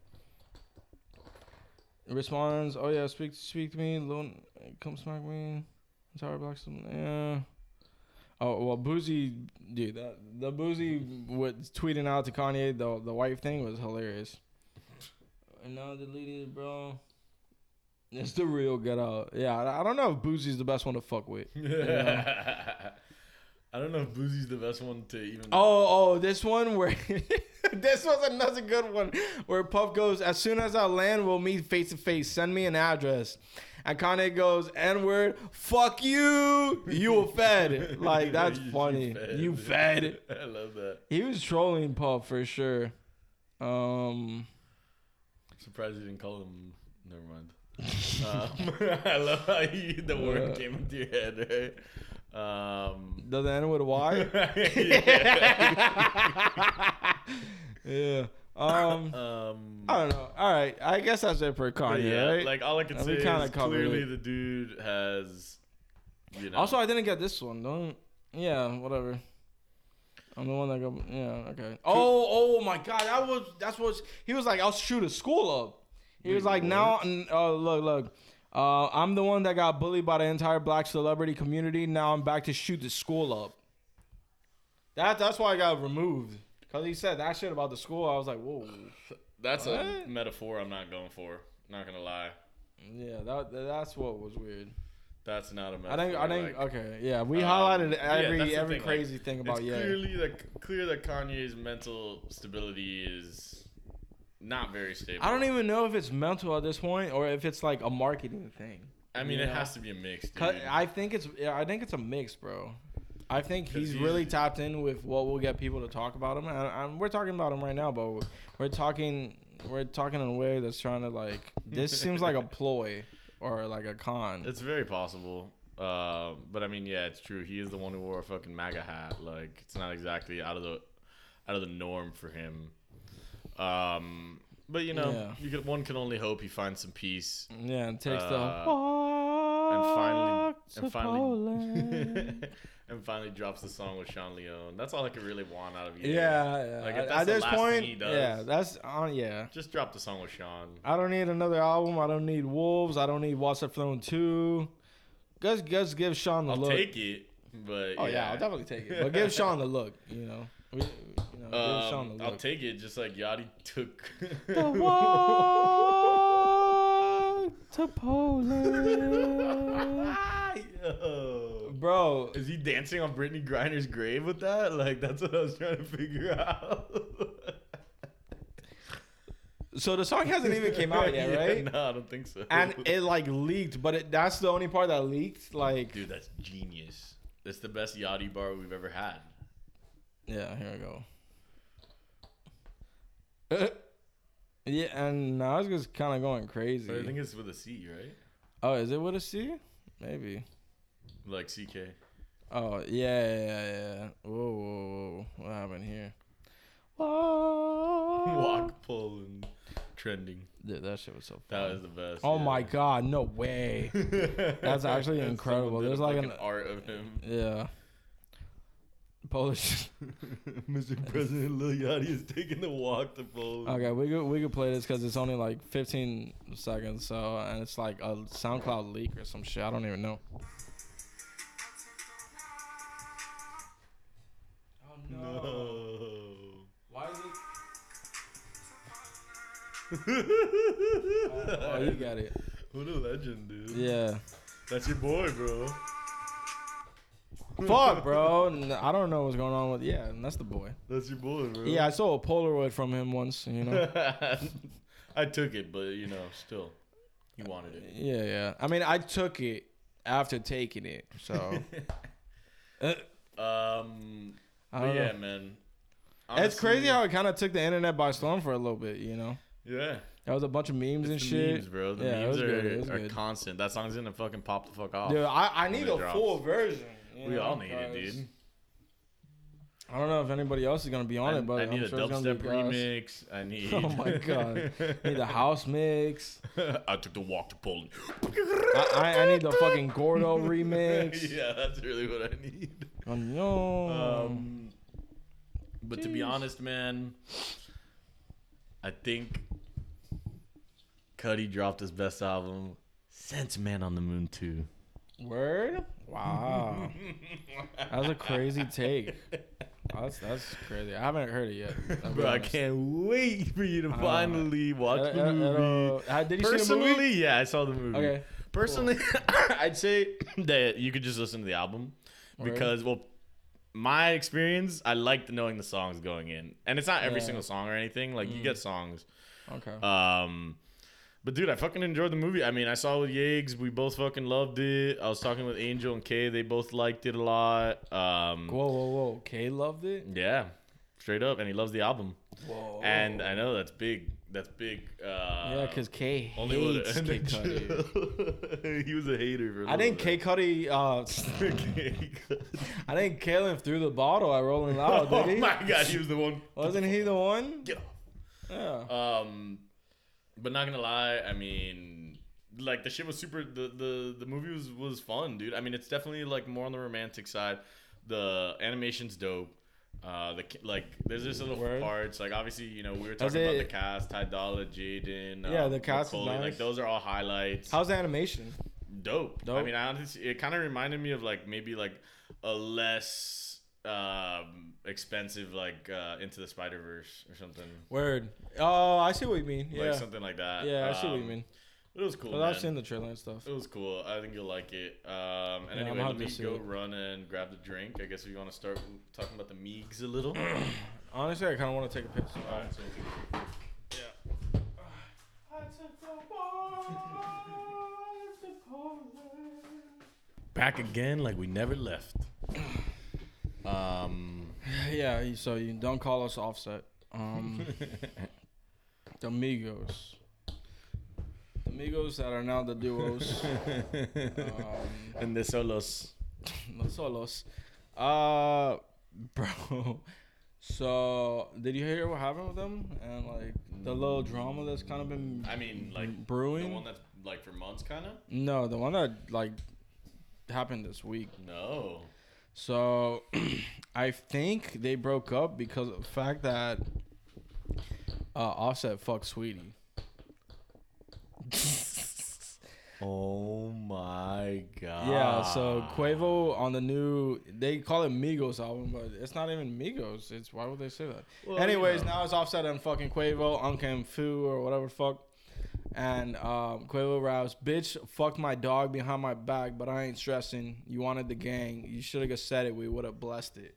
Responds, oh yeah, speak speak to me, Lil, come smack me, Tower Blocks, yeah. Oh well, Boosie, dude, that, the Boosie was tweeting out to Kanye the the wife thing was hilarious. And now deleted, bro. It's the real get out. Yeah, I, I don't know if Boosie's the best one to fuck with. I don't know if Boosie's the best one to even. Oh, oh, this one where this was another good one where Puff goes, as soon as I land, we'll meet face to face. Send me an address. And Kanye goes, N word, fuck you. You a fed. Like, that's You funny. fed. You fed. I love that. He was trolling Puff for sure. Um, Surprised you didn't call him. Never mind. um, I love how you, the word Uh, came into your head, right? Um, does it end with a Y? yeah. yeah. Um, Um, I don't know. All right. I guess that's it for Kanye, yeah, right? like all I can say is clearly it. the dude has, you know. Also, I didn't get this one. Don't. Yeah, whatever. I'm the one that got. Yeah, okay. Oh, oh my God, that was that's what he was like. I'll shoot a school up. He was like, now, uh, look, look. Uh, I'm the one that got bullied by the entire black celebrity community. Now I'm back to shoot the school up. That that's why I got removed. Cause he said that shit about the school. I was like, whoa. That's a metaphor I'm not going for. Not gonna lie. Yeah, that that's what was weird. That's not a metaphor. I think I think like- okay, yeah. We Um, highlighted every the every thing, like, crazy thing about yeah. clearly like clear that Kanye's mental stability is not very stable. I don't even know if it's mental at this point or if it's like a marketing thing. I mean, it know? has to be a mix. I think it's I think it's a mix, bro. I think he's he's- really tapped in with what will get people to talk about him, and, and we're talking about him right now, but we're talking we're talking in a way that's trying to like this seems like a ploy or like a con. It's very possible. Uh, but I mean, yeah, it's true. He is the one who wore a fucking MAGA hat. Like, it's not exactly out of the out of the norm for him. Um, but you know, Yeah. you could one can only hope he finds some peace yeah, and takes uh, the and finally and finally and finally drops the song with Sean Leone. That's all I could really want out of you. yeah, yeah. Like, at, if that's at the this point, he does- yeah, that's on. yeah. Just drop the song with Sean. I don't need another album. I don't need Wolves. I don't need Watch the Throne two. Just, just give Sean the I'll look. take it, but Oh yeah. I'll definitely take it. But give Sean the look. You know, we, you know Um, I'll take it just like Yachty took. the walk to Poland, Yo. bro. Is he dancing on Brittney Griner's grave with that? Like that's what I was trying to figure out. So the song hasn't even came out yet, Yeah, right? No, I don't think so. And it like leaked, but it, that's the only part that leaked. Like, dude, that's genius. That's the best Yachty bar we've ever had. yeah, here we go. Yeah, and now it's just kind of going crazy. But I think it's with a C, right? Oh, is it with a C? Maybe. Like CK. Oh yeah, yeah, yeah. Whoa, whoa, whoa! What happened here? Walk. Walk Poland. Trending. Dude, that shit was so That was the best. oh yeah. my god, no way. That's actually incredible. There's like an- art of him. Yeah. Polish. Mr. President Lil Yachty is taking the walk to Poland. Okay, we could we could play this because it's only like 15 seconds. So and it's like a SoundCloud leak or some shit. I don't even know. Oh No. Why is it? Oh, oh, you got it. What a legend, dude. Yeah. That's your boy, bro. Fuck, bro. N- I don't know what's going on with. Yeah, and that's the boy. That's your boy, bro. Yeah, I saw a Polaroid from him once. You know. I took it, but you know, still, he wanted it. yeah, yeah. I mean, I took it after taking it. So. Uh, Um, I but don't yeah, know. man. It's crazy how it kind of took the internet by storm for a little bit. You know. yeah. There was a bunch of memes and It's the shit. memes, bro. The Yeah, it memes was are, good, it was are good. constant. That song's gonna fucking pop the fuck off. Dude, I, I need it a drops. full version. You we know, all need it, dude. I don't know if anybody else is gonna be on I, it, but I need am a sure dubstep remix. I need. Oh my God. Need the house mix. I took the walk to Poland. I, I, I need the fucking Gordo remix. yeah, that's really what I need. Oh, no. Um, but to be honest, man, I think Cudi dropped his best album since Man on the Moon 2. Word? Wow. that was a crazy take. That's that's crazy. I haven't heard it yet. I'll Bro, I can't wait for you to Uh, finally watch Uh, the movie. uh, uh, did you see the Personally, movie? yeah, I saw the movie. Okay. Personally, I'd say that you could just listen to the album Word. because, well, my experience, I liked knowing the songs going in, and it's not every Yeah. single song or anything. Like you Mm. get songs, Okay. um, but dude, I fucking enjoyed the movie. I mean, I saw it with Yags, we both fucking loved it. I was talking with Angel and Kay, they both liked it a lot. Um, whoa, whoa, whoa. Kay loved it. yeah, straight up, and he loves the album, Whoa. and I know that's big. That's big. Uh, yeah, because Kay only hates Kid Cudi. he was a hater. For a I think K Cudi. Uh. I think Kalen threw the bottle at Rolling Loud. oh Did he? my god, he was the one. Wasn't he the one? Get off. Yeah. Um, but not gonna lie, I mean, like the shit was super. The the the movie was was fun, dude. I mean, it's definitely like more on the romantic side. The animation's dope. Uh, the like, there's just little Word. parts. Like, obviously, you know, we were talking about the cast, Ty Dolla, Jaden. Yeah, um, the cast is nice. Like, those are all highlights. How's the animation? dope. dope. I mean, I honestly, it kind of reminded me of like maybe like a less um expensive like uh into the Spider Verse or something. Word. Oh, I see what you mean. Yeah. Like something like that. yeah, I see what you Um, mean. It was cool. But man. I've seen the trailer and stuff. It was cool. I think you'll like it. Um, and Yeah, I'm anyway, happy let me see go it. run and grab the drink. I guess we want to start talking about the Meegs a little. Honestly, I kind of want to take a piss. Alright, so back again like we never left. Um, Yeah, so you don't call us offset. Um, the Migos. The Migos that are now the duos. um, and the solos. Los solos. Uh, bro. So, did you hear what happened with them and like the little drama that's kind of been I mean, like brewing? the one that's like for months, kind of. no, the one that like happened this week. No. So, I think they broke up because of the fact that uh, Offset fucked Saweetie. Oh my god. Yeah, so Quavo on the new they call it Migos album, but it's not even Migos. It's why would they say that? Well, you Anyways, know. now it's Offset and fucking Quavo, Unc and Phew or whatever fuck. And um, Quavo raps, bitch, fuck my dog behind my back, but I ain't stressing. You wanted the gang. You should have just said it. We would have blessed it.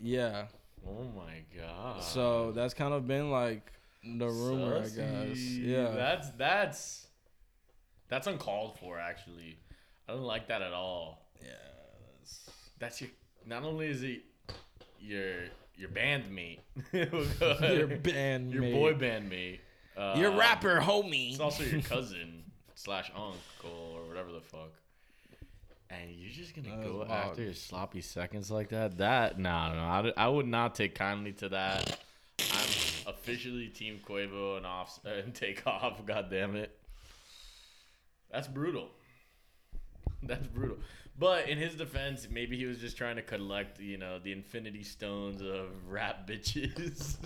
Yeah. Oh my god. So that's kind of been like the rumor, I guess. Yeah. That's that's that's uncalled for. Actually, I don't like that at all. yeah. That's your. Not only is it your your bandmate, Your your band, your boy bandmate, uh, your rapper, homie. It's also your cousin slash uncle or whatever the fuck. And you're just gonna That go after your sloppy seconds like that? That nah, no, I, I would not take kindly to that. I'm officially Team Quavo and off and take off. God damn it, that's brutal. That's brutal. But in his defense, maybe he was just trying to collect, you know, the infinity stones of rap bitches.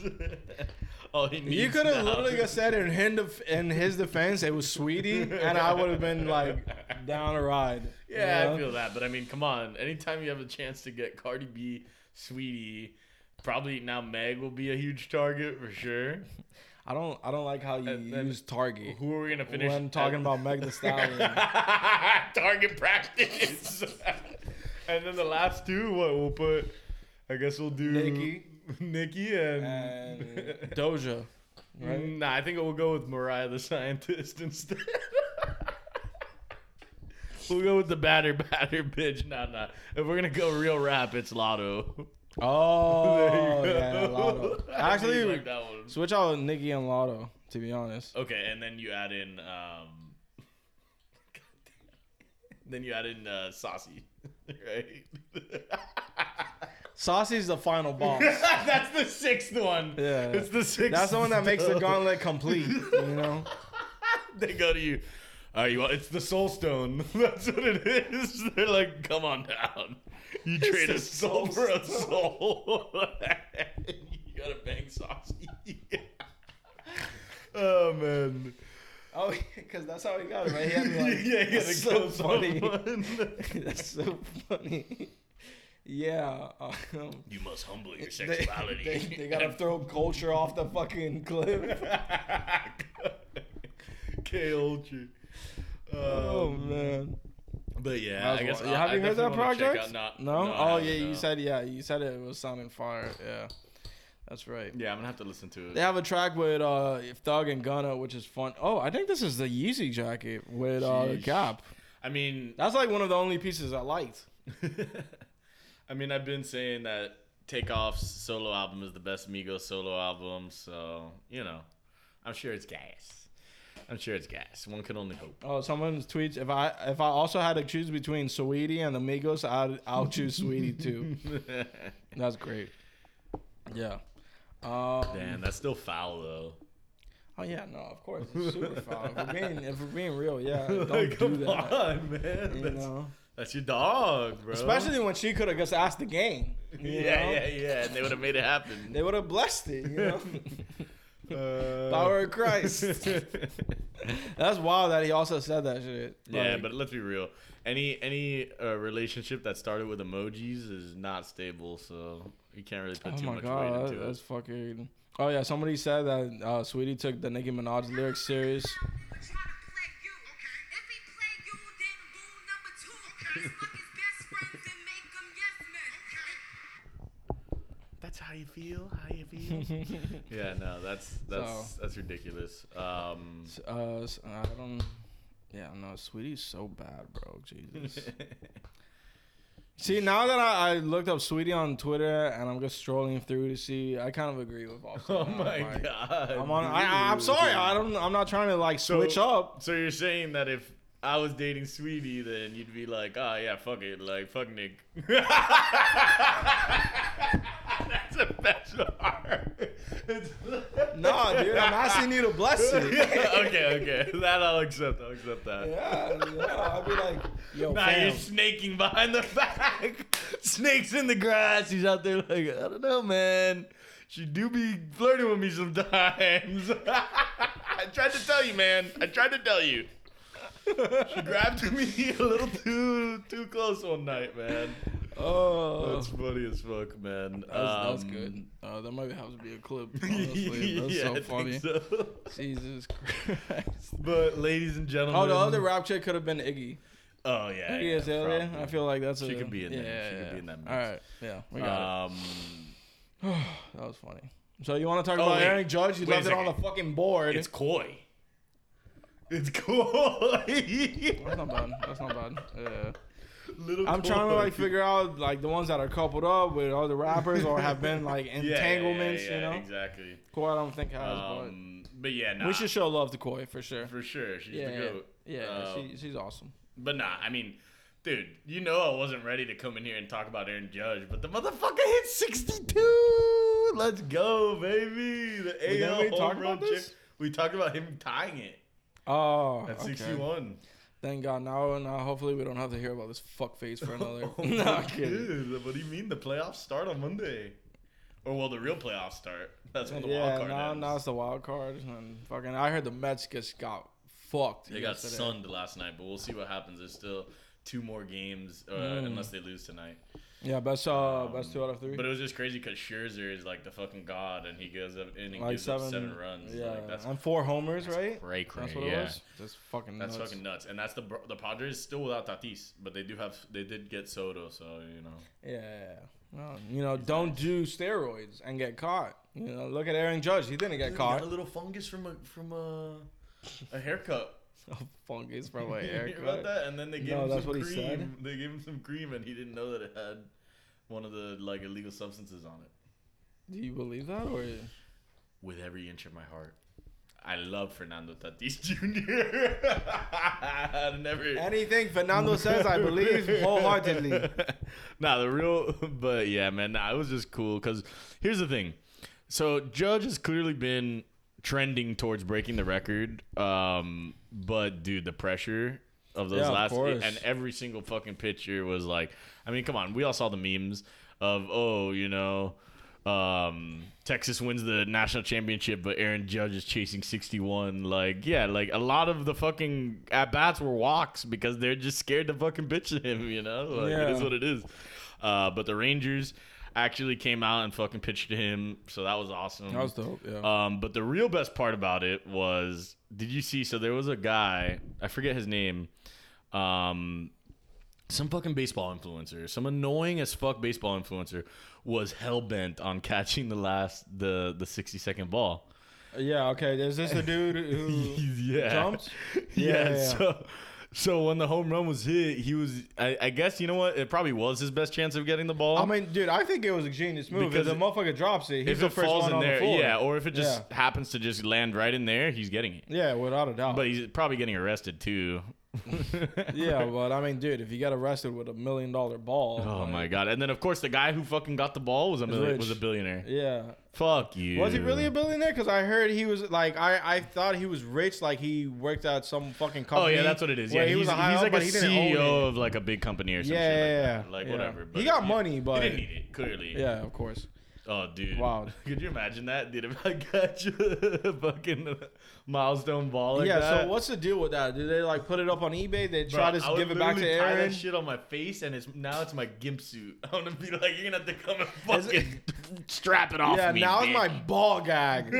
oh, he You could have literally just said in him def- in his defense it was Saweetie, and I would have been like down a ride. you Yeah, know? I feel that, but I mean, come on. Anytime you have a chance to get Cardi B, Saweetie, probably now Meg will be a huge target for sure. I don't I don't like how you And then- use Target Who are we gonna finish? when talking about Meg the Stallion. target practice. and then the last two, what we'll put? I guess we'll do Nikki, Nicki and. and Doja, right? Mm, nah, I think we'll go with Mariah the Scientist instead. we'll go with the batter batter bitch. Nah, nah. If we're gonna go real rap, it's Latto. Oh yeah. Latto. I Actually, like that one. switch out with Nicki and Latto. To be honest, Okay, and then you add in um then you add in uh, Saucy, right? Saucy's the final boss. That's the sixth one. Yeah. It's the sixth. That's the one that makes the gauntlet complete. You know. They go to you. Uh, you want, it's the soul stone. That's what it is. They're like, come on down. You trade a soul soul for a soul. you got a bang Saucy. oh man. Oh, because that's how he got it, right? He had to, like, yeah, you gotta that's so funny. that's so funny. Yeah. Um, You must humble your sexuality. they, they gotta throw culture off the fucking cliff. K Ultra. Oh Um, man. But yeah, That was I guess wild. I- have I you heard that definitely wanna check project? out- no. no, oh haven't, yeah, you said yeah. You said it was sounding fire. Yeah. That's right. Yeah, I'm gonna have to listen to it. They have a track with uh, Thug and Gunna, which is fun. Oh, I think this is the Yeezy jacket with uh, Sheesh. Gap. I mean, That's like one of the only pieces I liked. I mean, I've been saying that Takeoff's solo album is the best Migos solo album, so you know, I'm sure it's gas. I'm sure it's gas. One can only hope. Oh, someone tweets if I if I also had to choose between Saweetie and Amigos, I'd I'll choose Saweetie too. That's great. Yeah. Um, Damn, that's still foul though. Oh yeah, no, of course, it's super foul. If we're being if we're being real, yeah, don't Like, do come that. on, man. You That's, know, That's your dog, bro. Especially when she could have just asked the game. yeah, know? yeah, yeah, and they would have made it happen. They would have blessed it, you know? Uh, Power of Christ. That's wild that he also said that shit. Yeah, Like, but let's be real. Any any uh, relationship that started with emojis is not stable, so you can't really put oh too my much god, weight that- into that's it. fucking. Oh yeah, somebody said that uh, Saweetie took the Nicki Minaj lyrics serious. You feel. How you feel? yeah, no, that's that's that's ridiculous. Um, Uh, s- I don't. Yeah, no, Saweetie's so bad, bro. Jesus. See, now that I, I looked up Saweetie on Twitter and I'm just strolling through to see, I kind of agree with Offset. oh now, my like, god! I'm on. I, I- I'm sorry. I don't. I'm not trying to like So- switch up. So you're saying that if I was dating Saweetie, then you'd be like, oh yeah, fuck it, like fuck Nick. That's a special heart. Nah, dude. I'm asking you to bless it. okay, okay, that I'll accept. I'll accept that. yeah, yeah. I'd be like, yo, Nah, fam. you're snaking behind the back. Snakes in the grass. He's out there like, I don't know, man. She do be flirting with me sometimes. I tried to tell you, man. I tried to tell you. She grabbed me a little too too close one night, man. Oh, That's funny as fuck, man. That was Um, good. Uh, that might have to be a clip. Honestly, that's yeah, so I funny. think so. Jesus Christ. But ladies and gentlemen, Oh, the other rap chick could have been Iggy. Oh yeah, Iggy yeah, Azalea. probably. I feel like that's a. She could be in there. yeah, She could yeah. be in that mix. All right. Yeah, we got Um, it. That was funny. So you want to talk Oh, about wait. Aaron Judge? You Wait left it on the fucking board. it's Koi. It's Koi. That's not bad. That's not bad. Yeah. Little I'm trying to like figure out like the ones that are coupled up with other rappers or have been like Yeah, yeah, yeah, entanglements. yeah, you know, exactly. Koi I don't think has, Um, but yeah, but nah, we should show love to Koi for sure. for sure. She's Yeah, the yeah, goat. yeah. Uh, she, she's awesome. But nah, I mean, dude, you know I wasn't ready to come in here and talk about Aaron Judge, but the motherfucker hit 62. Let's go, baby. The We AL home talk run chip. We talked about him tying it Oh, at okay. 61. Thank God. Now, now, hopefully, we don't have to hear about this fuck face for another. Oh, no, I'm kidding. dude, what do you mean? The playoffs start on Monday. Or well, the real playoffs start. That's when the yeah, wild card now, ends. now it's the wild card, and fucking. I heard the Mets just got fucked. They got sunned last night, but we'll see what happens. There's still two more games, uh, Mm. unless they lose tonight. Yeah, best uh, Um, best two out of three. But it was just crazy because Scherzer is like the fucking god, and he goes up in and like gives seven, up seven runs. Yeah, like, that's and four homers, right? cray That's cray. what Yeah, it was. That's fucking. that's nuts. fucking nuts. And that's the the Padres still without Tatis, but they do have they did get Soto, so you know. Yeah. Well, you know, don't do steroids and get caught. You know, look at Aaron Judge. He didn't get he caught. a little fungus from a from a a haircut. Fungus from a You hear haircut. about that? And then they gave No, him that's some what he cream. said? They gave him some cream, and he didn't know that it had one of the like illegal substances on it. Do you believe that or? With every inch of my heart, I love Fernando Tatis Jr. I never. Anything Fernando says, I believe wholeheartedly. nah, the real, but yeah, man, nah, it was just cool. Cause here's the thing, so Judge has clearly been trending towards breaking the record. Um, but dude, the pressure of those Yeah, of last course. and every single fucking picture was like, I mean, come on, we all saw the memes of oh, you know. Um, Texas wins the national championship, but Aaron Judge is chasing 61. Like, yeah, like a lot of the fucking at bats were walks because they're just scared to fucking pitch to him, you know? Like, it is what it is. Uh, but the Rangers actually came out and fucking pitched to him, so that was awesome. That was dope. Yeah. Um, but the real best part about it was, did you see? So there was a guy, I forget his name, um, some fucking baseball influencer, some annoying as fuck baseball influencer, was hell bent on catching the last the the sixty second ball. yeah. Okay. Is this the dude who yeah, jumped? yeah. Yeah, yeah. So. So when the home run was hit, he was. I, I guess you know what? It probably was his best chance of getting the ball. I mean, dude, I think it was a genius move. Because the motherfucker drops it, he's if the it first falls one in on there, the yeah, or if it just Yeah. happens to just land right in there, he's getting it. Yeah, without a doubt. But he's probably getting arrested too. yeah, but I mean, dude, if you get arrested with a million dollar ball, Oh like, my god! And then of course the guy who fucking got the ball was a million, was a billionaire. Yeah. Fuck you. Was he really a billionaire? Because I heard he was like I, I thought he was rich, like he worked at some fucking company. Oh yeah, that's what it is. where Yeah, he he's, was a high he's up, like but a he didn't own CEO it. of like a big company or some Yeah, shit like yeah, that. Like Yeah. whatever. He got yeah. money, but- he didn't need it. Clearly. Yeah, of course. Oh, dude. Wow. Could you imagine that, dude? If I got you a fucking milestone ball like yeah. that. So what's the deal with that? Did they like put it up on eBay? They Bro, try I to would give it back to tie Aaron. that shit on my face, and it's now it's my gimp suit. I'm gonna be like, you're gonna have to come and Is it- fucking strap it off Yeah, me. now it's my ball gag.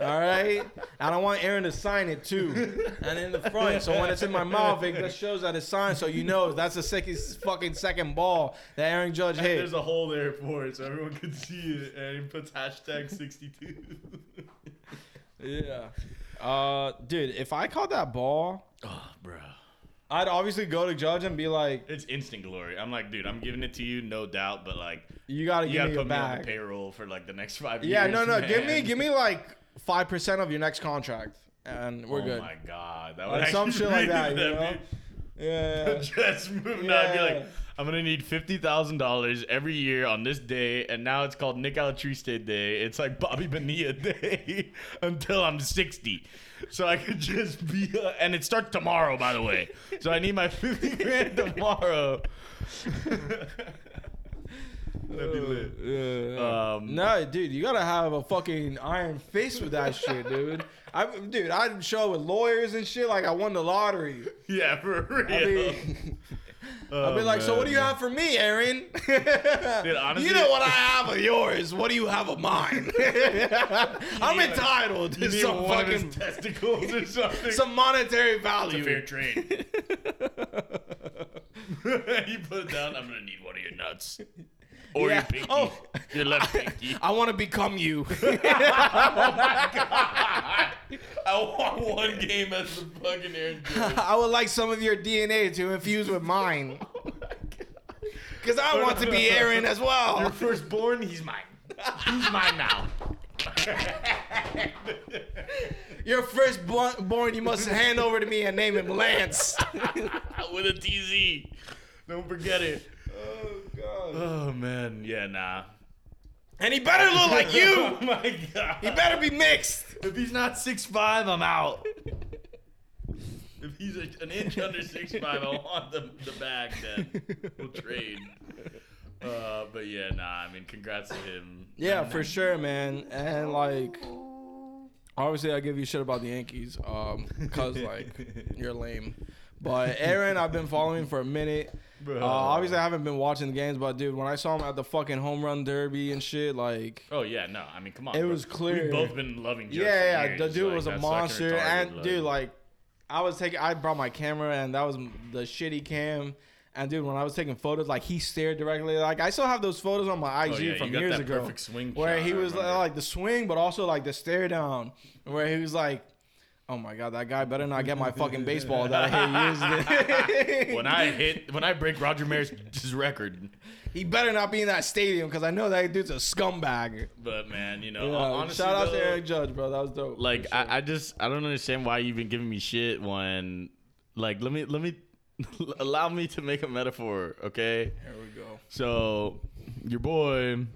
All right, and I want Aaron to sign it too, and in the front. So when it's in my mouth, it just shows that it's signed, so you know that's the second fucking second ball that Aaron Judge hit. There's a hole there for it, so everyone could see it, and he puts hashtag 62. Yeah. Uh, dude, if I caught that ball, oh, bro. I'd obviously go to Judge and be like, It's instant glory. I'm like, dude, I'm giving it to you, no doubt, but like, "You gotta you give gotta me put me on the payroll for like the next five Yeah, years. no, no, give me, give me like five percent of your next contract, and we're oh good. Oh my god, that would Like some shit like that, you know? Yeah. Just moving on. I'd be like, I'm gonna need fifty thousand dollars every year on this day, and now it's called Nick Alatriste Day. It's like Bobby Bonilla Day until I'm sixty, so I could just be. Uh, and it starts tomorrow, by the way. So I need my fifty grand tomorrow. That'd be lit. Yeah. Um, no, dude, you gotta have a fucking iron fist with that shit, dude. I, dude, I'd show up with lawyers and shit like I won the lottery. Yeah, for real. I mean, I'd be Oh, like, so what do you have for me, Aaron? honestly- you know what I have of yours. What do you have of mine? I'm entitled to some one of his fucking testicles or something. some monetary It's a value. fair trade. you put it down. I'm gonna need one of your nuts. Or Yeah. your pinky. Oh. Your left pinky. I want to become you. oh my god! I want one game as the fucking Aaron Judge. I would like some of your DNA to infuse with mine. Oh because I want to be Aaron as well. Your firstborn, he's mine. He's mine now. Your first born, you must hand over to me and name him Lance. With a TZ. Don't forget it. Oh, God. Oh man, yeah, nah. And he better look like you. Oh my god. He better be mixed. If he's not six five, I'm out. If he's a, an inch under six five, I want the, the bag. Then we'll trade. Uh, but yeah, nah. I mean, congrats to him. Yeah, for sure, man. And like, obviously, I give you shit about the Yankees, um, cause like you're lame. But Aaron, I've been following for a minute. Bro. Uh, obviously, I haven't been watching the games, but dude, when I saw him at the fucking home run derby and shit, like, Oh yeah, no. I mean, come on. It bro. was clear. We've both been loving. Judge yeah, yeah, years. the dude Like, was a monster. retarded, And dude, like, I was taking, I brought my camera, and that was the shitty cam. And dude, when I was taking photos, like he stared directly. Like I still have those photos on my IG Oh, yeah, from you got years that ago, perfect swing where shot, he was remember. like the swing, but also like the stare down, where he was like, "Oh my god, that guy better not get my fucking baseball that I hit years." when I hit, when I break Roger Maris' record, he better not be in that stadium because I know that dude's a scumbag. but man, you know, Yeah, honestly, shout out though, to Eric Judge, bro. That was dope. like sure. I, I just I don't understand why you've been giving me shit when like let me let me allow me to make a metaphor, okay? Here we go. So your boy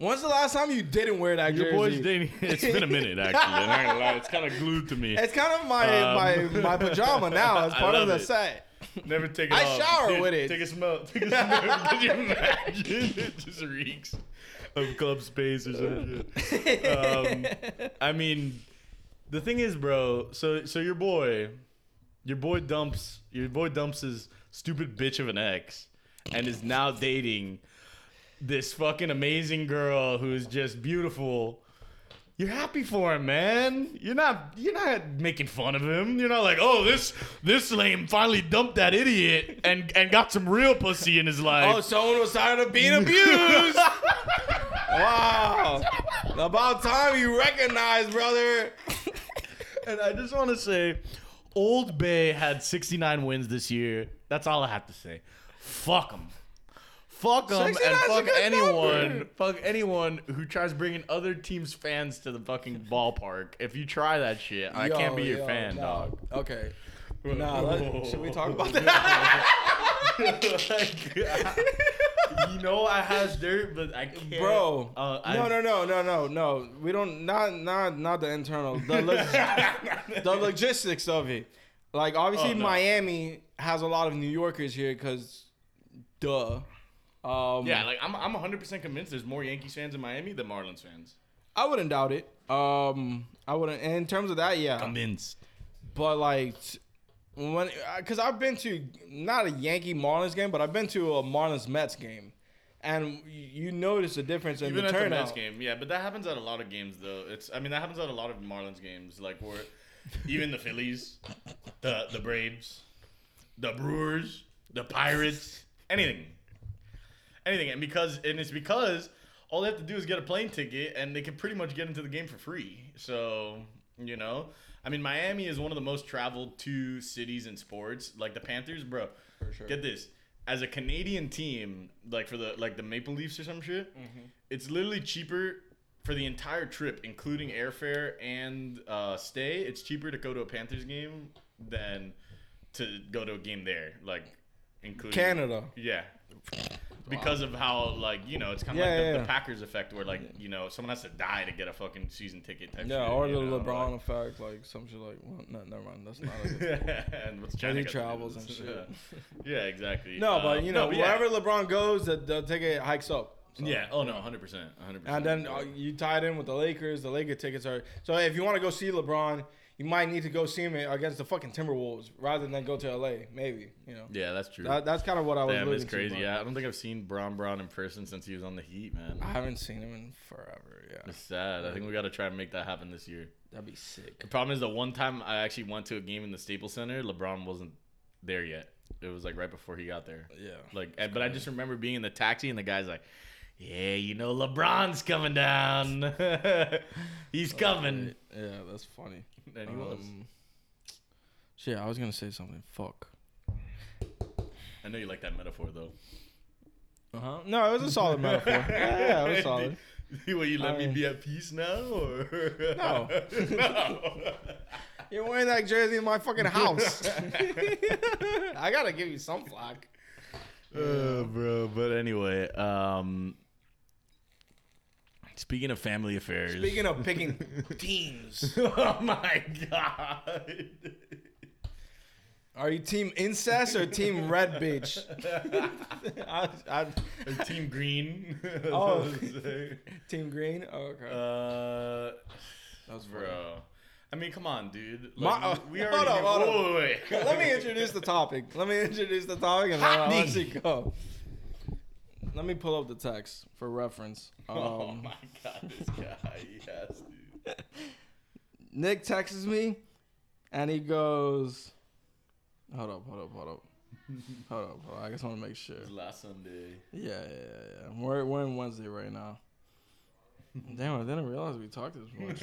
When's the last time you didn't wear that your jersey? boy's dating it's been a minute actually. I'm not gonna lie, it's kinda glued to me. It's kind of my Um, my my pajama now. It's I part of love the it. set. Never take it I off. shower Dude, with it. Take a smell. Take a smell. Could you imagine? It just reeks of club space or some shit. Um, I mean, the thing is, bro. So, so your boy, your boy dumps, your boy dumps his stupid bitch of an ex, and is now dating this fucking amazing girl who's just beautiful. You're happy for him, man. You're not. You're not making fun of him. You're not like, oh, this this lame finally dumped that idiot and and got some real pussy in his life. Oh, someone was tired of being abused. wow. About time you recognize, brother. And I just want to say, Old Bay had 69 wins this year. That's all I have to say. Fuck them. Fuck them and 69 is a fuck anyone. number. Fuck anyone who tries bringing other teams' fans to the fucking ballpark. If you try that shit, I can't be Yo, your fan, nah. dog. Okay. Nah, let, should we talk about that? Like, you know I has dirt, but I can't. Bro, uh, I- no, no, no, no, no, no. We don't not not not the internal, the log- the logistics of it. Like obviously Oh, no. Miami has a lot of New Yorkers here because, duh. Um, Yeah, like I'm, I'm 100 percent convinced there's more Yankees fans in Miami than Marlins fans. I wouldn't doubt it. Um, I wouldn't. And in terms of that, yeah. Convinced. But like when, because I've been to not a Yankee Marlins game, but I've been to a Marlins Mets game, and you notice a difference in Even the turnout. Mets game, yeah, but that happens at a lot of games though. It's, I mean, that happens at a lot of Marlins games, like where even the Phillies, the the Braves, the Brewers, the Pirates, anything, anything, and because and it's because all they have to do is get a plane ticket and they can pretty much get into the game for free. So you know, I mean, Miami is one of the most traveled to cities in sports. Like the Panthers, bro. For sure. Get this. As a Canadian team, like for the like the Maple Leafs or some shit, Mm-hmm. it's literally cheaper for the entire trip, including airfare and uh, stay. It's cheaper to go to a Panthers game than to go to a game there, like including Canada. Yeah, because of how like you know it's kind of Yeah, like the, yeah, the. Packers effect, where like you know someone has to die to get a fucking season ticket. Type Yeah, shit, or the know, LeBron like- effect, like some shit like. Well, no, never mind. That's not. A good and what's China he travels and shit. Yeah, exactly. no, Uh, but you know, but yeah. wherever LeBron goes, the, the ticket hikes up. So- Yeah. Oh no, hundred percent, hundred percent. And then uh, you tie it in with the Lakers. The Laker tickets are so. If you want to go see LeBron, you might need to go see him against the fucking Timberwolves rather than go to LA. Maybe you know. yeah, that's true. That, that's kind of what I was. Damn, it's crazy. but Yeah, I don't think I've seen Bron Bron in person since he was on the Heat, man. I haven't seen him in forever. Yeah, It's sad. I think we got to try and make that happen this year. that'd be sick. The problem is the one time I actually went to a game in the Staples Center, LeBron wasn't there yet. It was like right before he got there. Yeah. Like, and, but I just remember being in the taxi and the guy's like, "Yeah, you know, LeBron's coming down. He's coming." Yeah, that's funny. And he was. Um, shit, I was gonna say something. Fuck. I know you like that metaphor though. Uh huh. No, it was a solid metaphor. Yeah, yeah, it was solid. Will you let I me be at peace now? Or? No. no. You're wearing that jersey in my fucking house. I gotta give you some flack. Uh, bro, but anyway, um, speaking of family affairs. Speaking of picking teams, oh my god. are you team incest or team red bitch? I, I, Or Team Green. Oh. team green. Oh, okay. uh, That's bro. I mean, come on, dude. My- Like, uh, we hold already. on, hold on. Whoa, wait, wait. Let me introduce the topic. Let me introduce the topic and then I'll let you go. Let me pull up the text for reference. oh Um, my god, this guy. Yes, dude. Nick texts me and he goes, Hold up, hold up, hold up. Hold up, hold up. I just want to make sure. It was last Sunday. Yeah, yeah, yeah, yeah. We're, we're in Wednesday right now. Damn, I didn't realize we talked this much.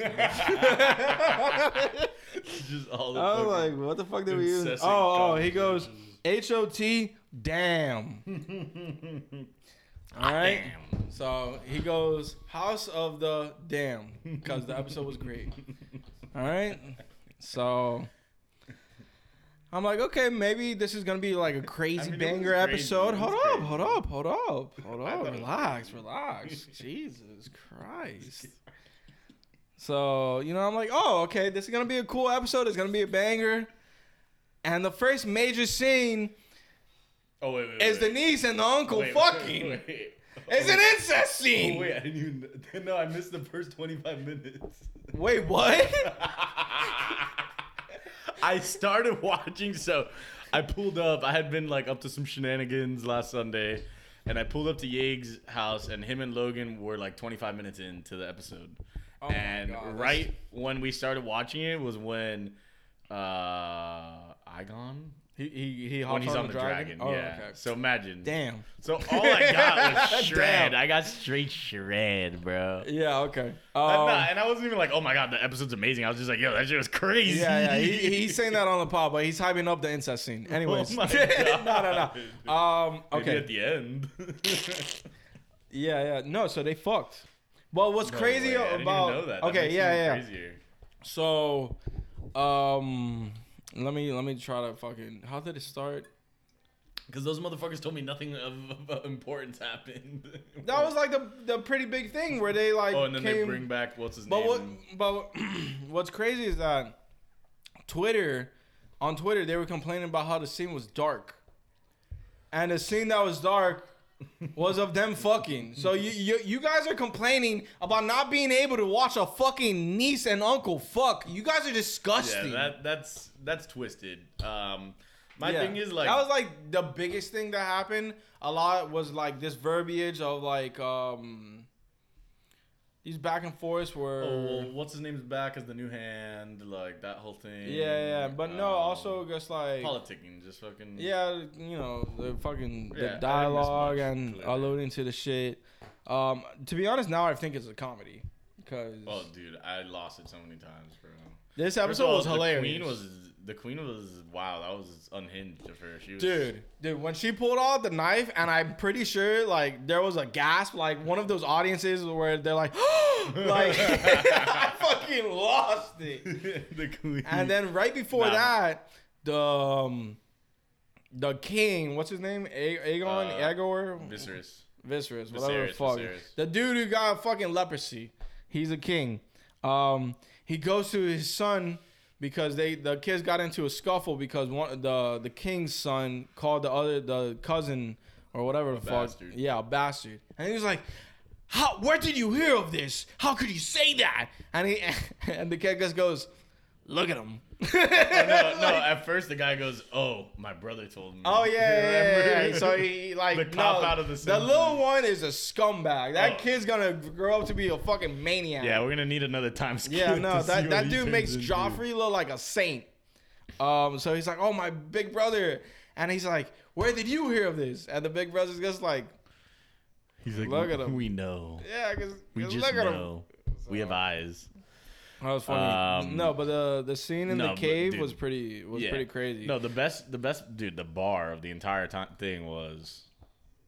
Just all the I was like, what the fuck did we use? Oh, oh, he goes. H O T, damn. Ah, All right. Damn. So he goes, House of the Damn, because the episode was great. All right. So I'm like, okay, maybe this is gonna be like a crazy I mean, banger episode. Hold up, crazy. hold up, hold up, hold up. thought it was Relax, relax. Jesus Christ. So, you know, I'm like, oh, okay, this is gonna be a cool episode. It's gonna be a banger. And the first major scene Oh wait, wait, is wait. the niece and the uncle Wait, fucking. Wait, wait. It's an incest scene. Oh, wait, I didn't even. No, I missed the first 25 minutes. Wait, what? I started watching, so I pulled up. I had been like up to some shenanigans last Sunday, and I pulled up to Yeag's house, and him and Logan were like 25 minutes into the episode. Oh and God, right when we started watching it was when uh Aegon He he he when he's on, the, the dragon. Oh, yeah. okay. So imagine. Damn. So all I got was shred. I got straight shred, bro. Yeah. Okay. And, Um, and I wasn't even like, oh my god, the episode's amazing. I was just like, yo, that shit was crazy. yeah, yeah. He, he's saying that on the pod, but he's hyping up the incest scene. Anyways. Oh my no, no, no. Um. Maybe Okay. at the end. Yeah, yeah. No, so they fucked. Well, what's No crazy way, I didn't even about know that. That okay, yeah, yeah. Crazier. So, um, let me let me try to fucking. How did it start? Because those motherfuckers told me nothing of, of importance happened. That was like the the pretty big thing where they like oh, and then came. they bring back what's his but name? what? But what's crazy is that Twitter, on Twitter, they were complaining about how the scene was dark, and the scene that was dark was of them fucking. So you, you you guys are complaining about not being able to watch a fucking niece and uncle fuck. You guys are disgusting. Yeah, that that's that's twisted. Um, my Yeah. thing is like, that was like the biggest thing that happened. A lot was like this verbiage of like um these back and forths were oh, well, what's his name's back as the new hand, like that whole thing. yeah yeah, but no, Um, also just like politicking, just fucking. yeah, you know the fucking Yeah, the dialogue and alluding to the shit. Um, to be honest, now I think it's a comedy because Oh, dude, I lost it so many times, bro. this episode all, was hilarious. Queen was the queen was wow. That was unhinged of her. She was, Dude, dude, when she pulled out the knife, and I'm pretty sure like there was a gasp, like one of those audiences where they're like, like I fucking lost it. the queen. And then right before Nah. that, the um, the king, what's his name, A- Aegon, Uh, Agor, Viserys. Viserys, whatever the fuck. Viserys. The dude who got fucking leprosy. He's a king. Um, he goes to his son because they the kids got into a scuffle because one the the king's son called the other the cousin or whatever the fuck. bastard. Yeah, a bastard. And he was like, "How? Where did you hear of this? How could you say that?" And he and the kid just goes, "Look at him." Oh, no, no. At first, the guy goes, "Oh, my brother told me." Oh yeah, yeah, yeah, yeah, So he like The cop no, out of the the little one is a scumbag. That Oh. kid's gonna grow up to be a fucking maniac. Yeah, we're gonna need another time skip. yeah. No, that that dude makes into. Joffrey look like a saint. Um, so he's like, "Oh, my big brother," and he's like, "Where did you hear of this?" And the big brother's just like, He's like, Look at him. We know. "Yeah, because We just look at him." know. We have eyes. That was funny. Um, no, but the the scene in no, the cave dude, was pretty was Yeah. pretty crazy. No, the best, the best, dude. The bar of the entire time thing was,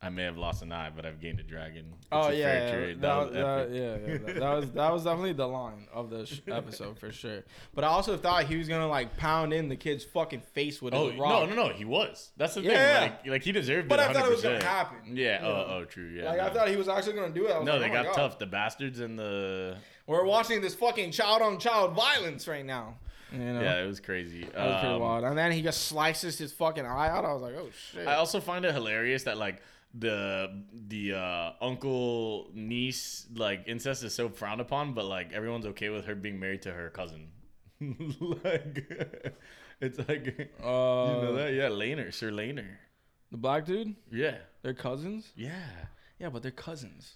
I may have lost an eye, but I've gained a dragon. It's Oh a yeah, fair yeah, trade. that, That was, was that- yeah, yeah, that, that was that was definitely the line of the sh- episode for sure. But I also thought he was gonna like pound in the kid's fucking face with Oh his no, rock. no, no! He was. That's the Yeah. thing. Like, like he deserved But it. But I thought it was gonna happen. Yeah. You Oh, oh, true. Yeah. Like no. I thought he was actually gonna do it. I was No, like, they oh my got God. tough. The bastards and the We're watching this fucking child on child violence right now. You know, yeah, it was crazy. that was pretty Um, wild. And then he just slices his fucking eye out. I was like, oh shit. I also find it hilarious that like the the uh, uncle niece like incest is so frowned upon, but like everyone's okay with her being married to her cousin. like it's like uh, you know that yeah, Laenor, Sir Laenor. the black dude, Yeah, they're cousins. yeah. Yeah, but they're cousins.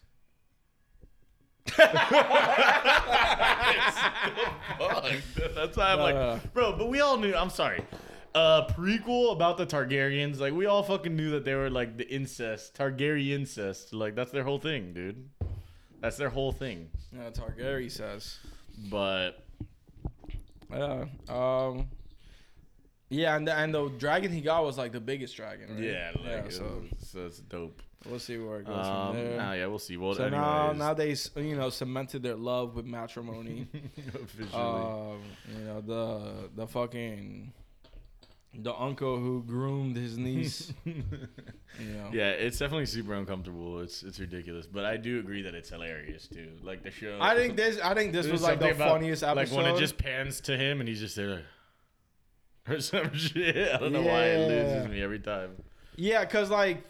Fuck. That's why I'm No, like, no, no. bro. But we all knew. I'm sorry. Uh, prequel about the Targaryens. Like we all fucking knew that they were like the incest, Targaryen incest. Like that's their whole thing, dude. That's their whole thing. Yeah, Targaryen says. But Yeah. Um. Yeah, and the, and the dragon he got was like the biggest dragon. Right? yeah, like yeah. it So was- so it's dope. We'll see where it goes Um, from there. nah, yeah, we'll see. Well, so anyways, now now they you know cemented their love with matrimony. officially. um, you know the the fucking the uncle who groomed his niece. you know. yeah, it's definitely super uncomfortable. It's it's ridiculous, but I do agree that it's hilarious too. Like the show. I think this I think this was like the about- funniest episode. Like when it just pans to him and he's just there, like, or some shit. I don't know why it loses me every time. Yeah, cause like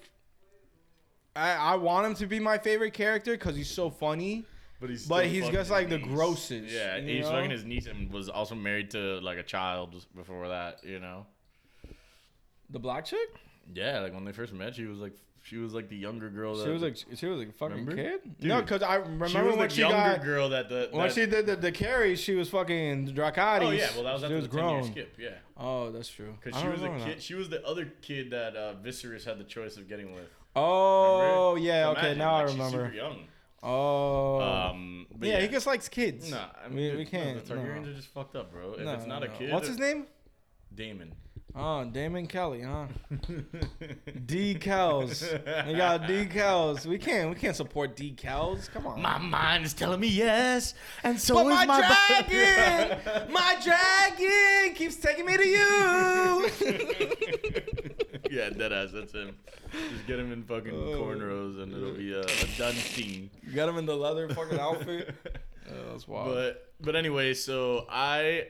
I I want him to be my favorite character because he's so funny. But he's But he's just, like, the grossest, Yeah, you he's know? fucking his niece and was also married to like a child before that. You know. The black chick? Yeah, like when they first met, she was like She was like the younger girl. That, She was like she was like a fucking Remember? kid. Dude, no, because I remember she was when the she younger got girl that the when that- she did the, the carry, she was fucking Dracarys. Oh yeah, well that was she after was the 10 year grown. skip. Yeah, Oh, that's true. because she was a kid. that. She was the other kid that uh, Viserys had the choice of getting with. Oh Remember? yeah, okay, imagine, now like, I she's remember. Super young. Oh, Um, but yeah, he just likes kids. Nah, I mean, we, dude, we can't. the Targaryens no. are just fucked up, bro. If No, it's not no, a kid, What's his name? Daemon. Oh, Daemon Kelly, huh? decals. We got decals. We can't. We can't support decals. Come on. My mind is telling me yes, and so but is my, my dragon, my dragon keeps taking me to you. yeah, deadass. That's him. Just get him in fucking Oh. cornrows, and it'll be a, a done scene. you got him in the leather fucking outfit. Oh, that's wild. But but anyway, so I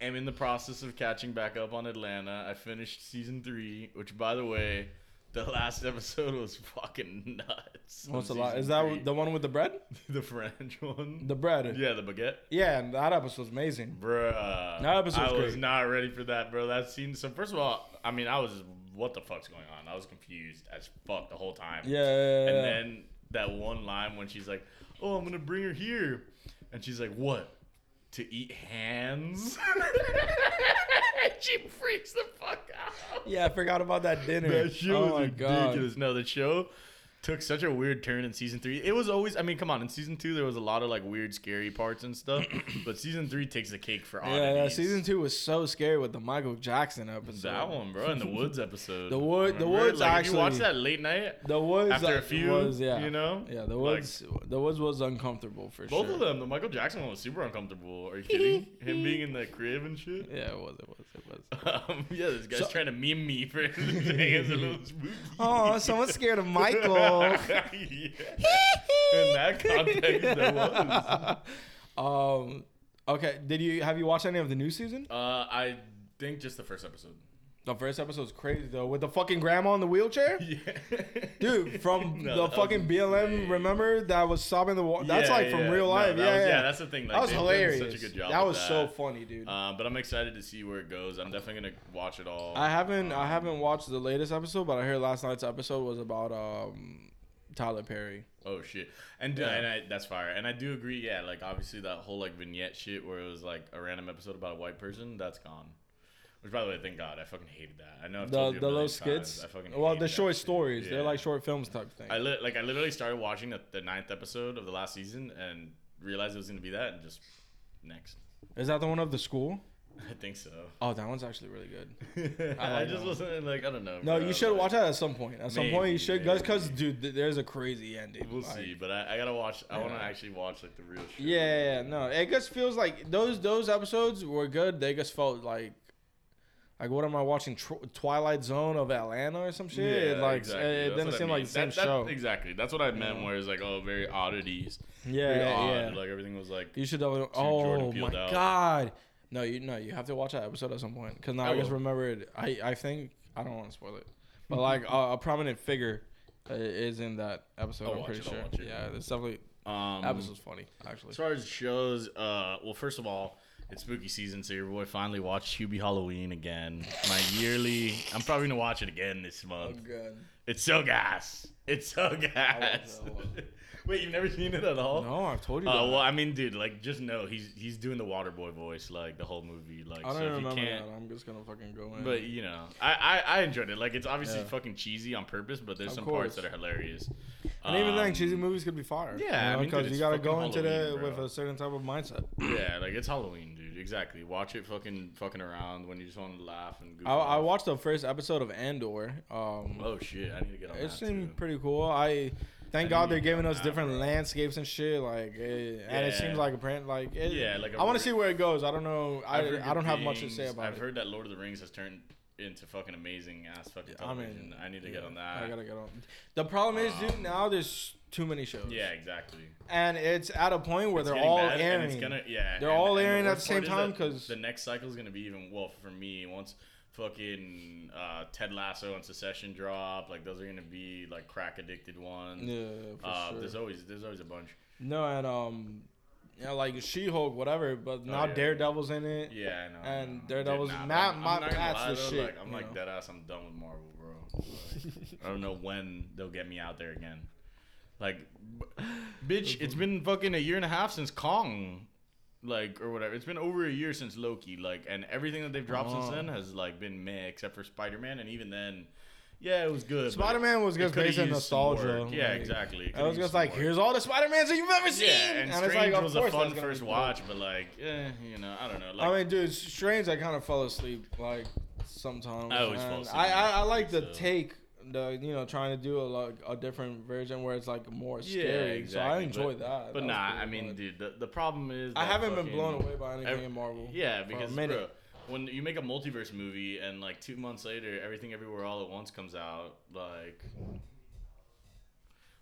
am in the process of catching back up on Atlanta. I finished season three, which by the way, the last episode was fucking nuts. What's the lot? Is that three. the one with the bread? the French one? The bread. yeah, the baguette. Yeah, and that episode was amazing. Bruh. That episode's I was great. not ready for that, bro. That scene. So first of all, I mean, I was what the fuck's going on? I was confused as fuck the whole time. Yeah. yeah, yeah, And yeah. then that one line when she's like, "Oh, I'm gonna bring her here," and she's like, "What? To eat hands?" she freaks the fuck out. yeah, I forgot about that dinner. That show oh was my ridiculous. god. No, the show took such a weird turn in season three. It was always, I mean, come on, in season two there was a lot of like weird, scary parts and stuff, but season three takes the cake for oddities. Yeah, yeah, season two was so scary with the Michael Jackson episode. That one, bro, and the Woods episode. The Wood- the Woods like, If you watch that late night, The Woods After a few, was, yeah, you know? yeah. The Like- Woods, the Woods was uncomfortable for both sure. of them. The Michael Jackson one was super uncomfortable. Are you kidding? Him being in the crib and shit. Yeah, it was, it was, it was. Um, yeah, this guy's So- trying to meme me for a little spooky. Oh, someone's scared of Michael. Yeah. In that context, there was. um, okay. Did you have you watched any of the new season? Uh, I think just the first episode. The first episode episode's crazy though, with the fucking grandma in the wheelchair. Yeah. Dude, from No, the fucking BLM, remember that was sobbing the water? That's Yeah, like from yeah. real life. that yeah, was- yeah, that's the thing. Like, that was hilarious. Such a good job. that was so funny, dude. Um, but I'm excited to see where it goes. I'm definitely gonna watch it all. I haven't I Um, haven't watched the latest episode, but I heard last night's episode was about um Tyler Perry. Oh shit, and Yeah. and I, that's fire. And I do agree. Yeah, like obviously that whole like vignette shit where it was like a random episode about a white person. That's gone. Which by the way, thank God, I fucking hated that. I know I've The the little skits. I fucking Well, the short stories. They're like short films type thing. I li- like I literally started watching the, the ninth episode of the last season and realized it was gonna be that and just next. Is that the one of the school? I think so. Oh, that one's actually really good. I, like just wasn't like I don't know. No, bro, you should like- watch that at some point. At some point, you should, because dude, th- there's a crazy ending. We'll like- see, but I, I gotta watch. I want to actually watch like the real shit. Yeah, yeah, yeah, no, it just feels like those those episodes were good. They just felt like, like what am I watching? Tw- Twilight Zone of Atlanta or some shit. Yeah, like exactly. it, it That's didn't what I seem mean. like the same That- that- show. Exactly. That's what I meant. Yeah. Where it's like, oh, very oddities. Yeah, very yeah, odd. yeah. Like everything was like. You should definitely. Oh my out. god! No, you no, you have to watch that episode at some point because now I I, just will. remember it. I I think I don't want to spoil it, but like a, a prominent figure uh, is in that episode. I'll I'm pretty it, sure. Yeah, it's definitely Um, episode's funny actually. As far as shows, uh, well, first of all, it's spooky season, so your boy finally watched Hubie Halloween again. My yearly. I'm probably gonna watch it again this month. good. It's so gas. It's so gas. Wait, you've never seen it at all? No, I've told you. Uh, well, I mean, dude, like, just know he's he's doing the Waterboy voice like the whole movie. Like, I don't so even if you can't, that. I'm just gonna fucking go in. But you know, I, I I enjoyed it. Like it's obviously Yeah. fucking cheesy on purpose, but there's Of some course. parts that are hilarious. and even then, Um, cheesy movies could be fire. yeah, I mean, dude, because it's you gotta fucking go into Halloween, it with a certain type of mindset. Yeah, like it's Halloween, dude. Exactly. Watch it, fucking fucking around when you just want to laugh and. Goof I, I watched the first episode of Andor. Um, Oh shit! I need to get on it that seemed too. pretty cool. I thank I God they're giving us that, different bro. landscapes and shit. Like, it, and it seems like a print. Like, it, Yeah, like I want to see where it goes. I don't know. I, I've I don't have much to say about I've it. heard that Lord of the Rings has turned into fucking amazing ass fucking I television. mean, I need to yeah, get on that. I gotta get on. The problem is, dude, Um, now there's too many shows. Yeah, exactly. and it's at a point where It's they're all bad, airing. It's gonna, yeah, They're and- all and the airing at the same time because the next cycle is gonna be even well for me. Once fucking uh, Ted Lasso and Succession drop, like those are gonna be like crack addicted ones. yeah, for uh, sure. There's always there's always a bunch. No, and um, yeah, like She Hulk, whatever. But now Oh, yeah. Daredevil's in it. Yeah, I know. And Daredevil's- nah, Matt- I'm, I'm not Matt's the though, shit, Like, I'm like know? dead ass. I'm done with Marvel, bro. Like, I don't know when they'll get me out there again. Like, bitch, it's been fucking a year and a half since Kong, like or whatever. It's been over a year since Loki, like, and everything that they've dropped since Oh. then has like been meh, except for Spider Man, and even then, yeah, it was good. Spider Man was just based on nostalgia. Yeah, like, exactly. It I was just like, work. here's all the Spider Mans that you've ever seen. Yeah, and, it's Strange like, was a fun first watch, but like, eh, you know, I don't know. Like, I mean, dude, Strange, I kind of fell asleep like sometimes. I always fall asleep I, I, I like the take, the you know, trying to do a like a different version where it's like more scary. Yeah, exactly, So I enjoy but- that. but That nah, I mean, dude, the, the problem is I haven't been blown away by anything ev- in Marvel. Yeah, because bro, when you make a multiverse movie and like two months later, everything everywhere all at once comes out, like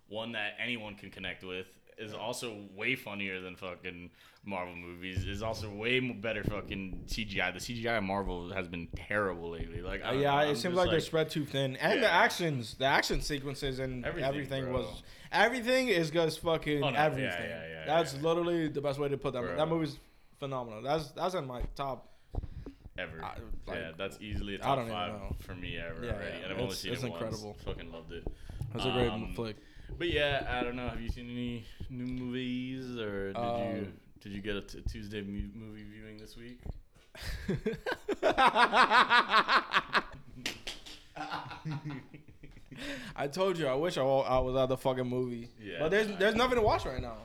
one that anyone can connect with is also way funnier than fucking Marvel movies. Is also way better fucking CGI. The CGI in Marvel has been terrible lately. Like, I Uh, yeah, know, it seems just like, they're spread too thin, and the actions, the action sequences, and Everything, everything, was everything is just fucking Oh, no, everything. yeah, yeah, That's yeah. literally the best way to put that. Bro. That movie's phenomenal. That's that's in my top. ever. I- like, yeah, that's easily a I top five know. for me ever Yeah, already, yeah, and I've only it's- seen it's it incredible. once. Fucking loved it. That's a great Um, flick. But yeah, I don't know. Have you seen any new movies, or did you Um, did you get a t- Tuesday mu- movie viewing this week? I told you, I wish I, I was at the fucking movie. Yeah, but there's there's nothing to watch right now.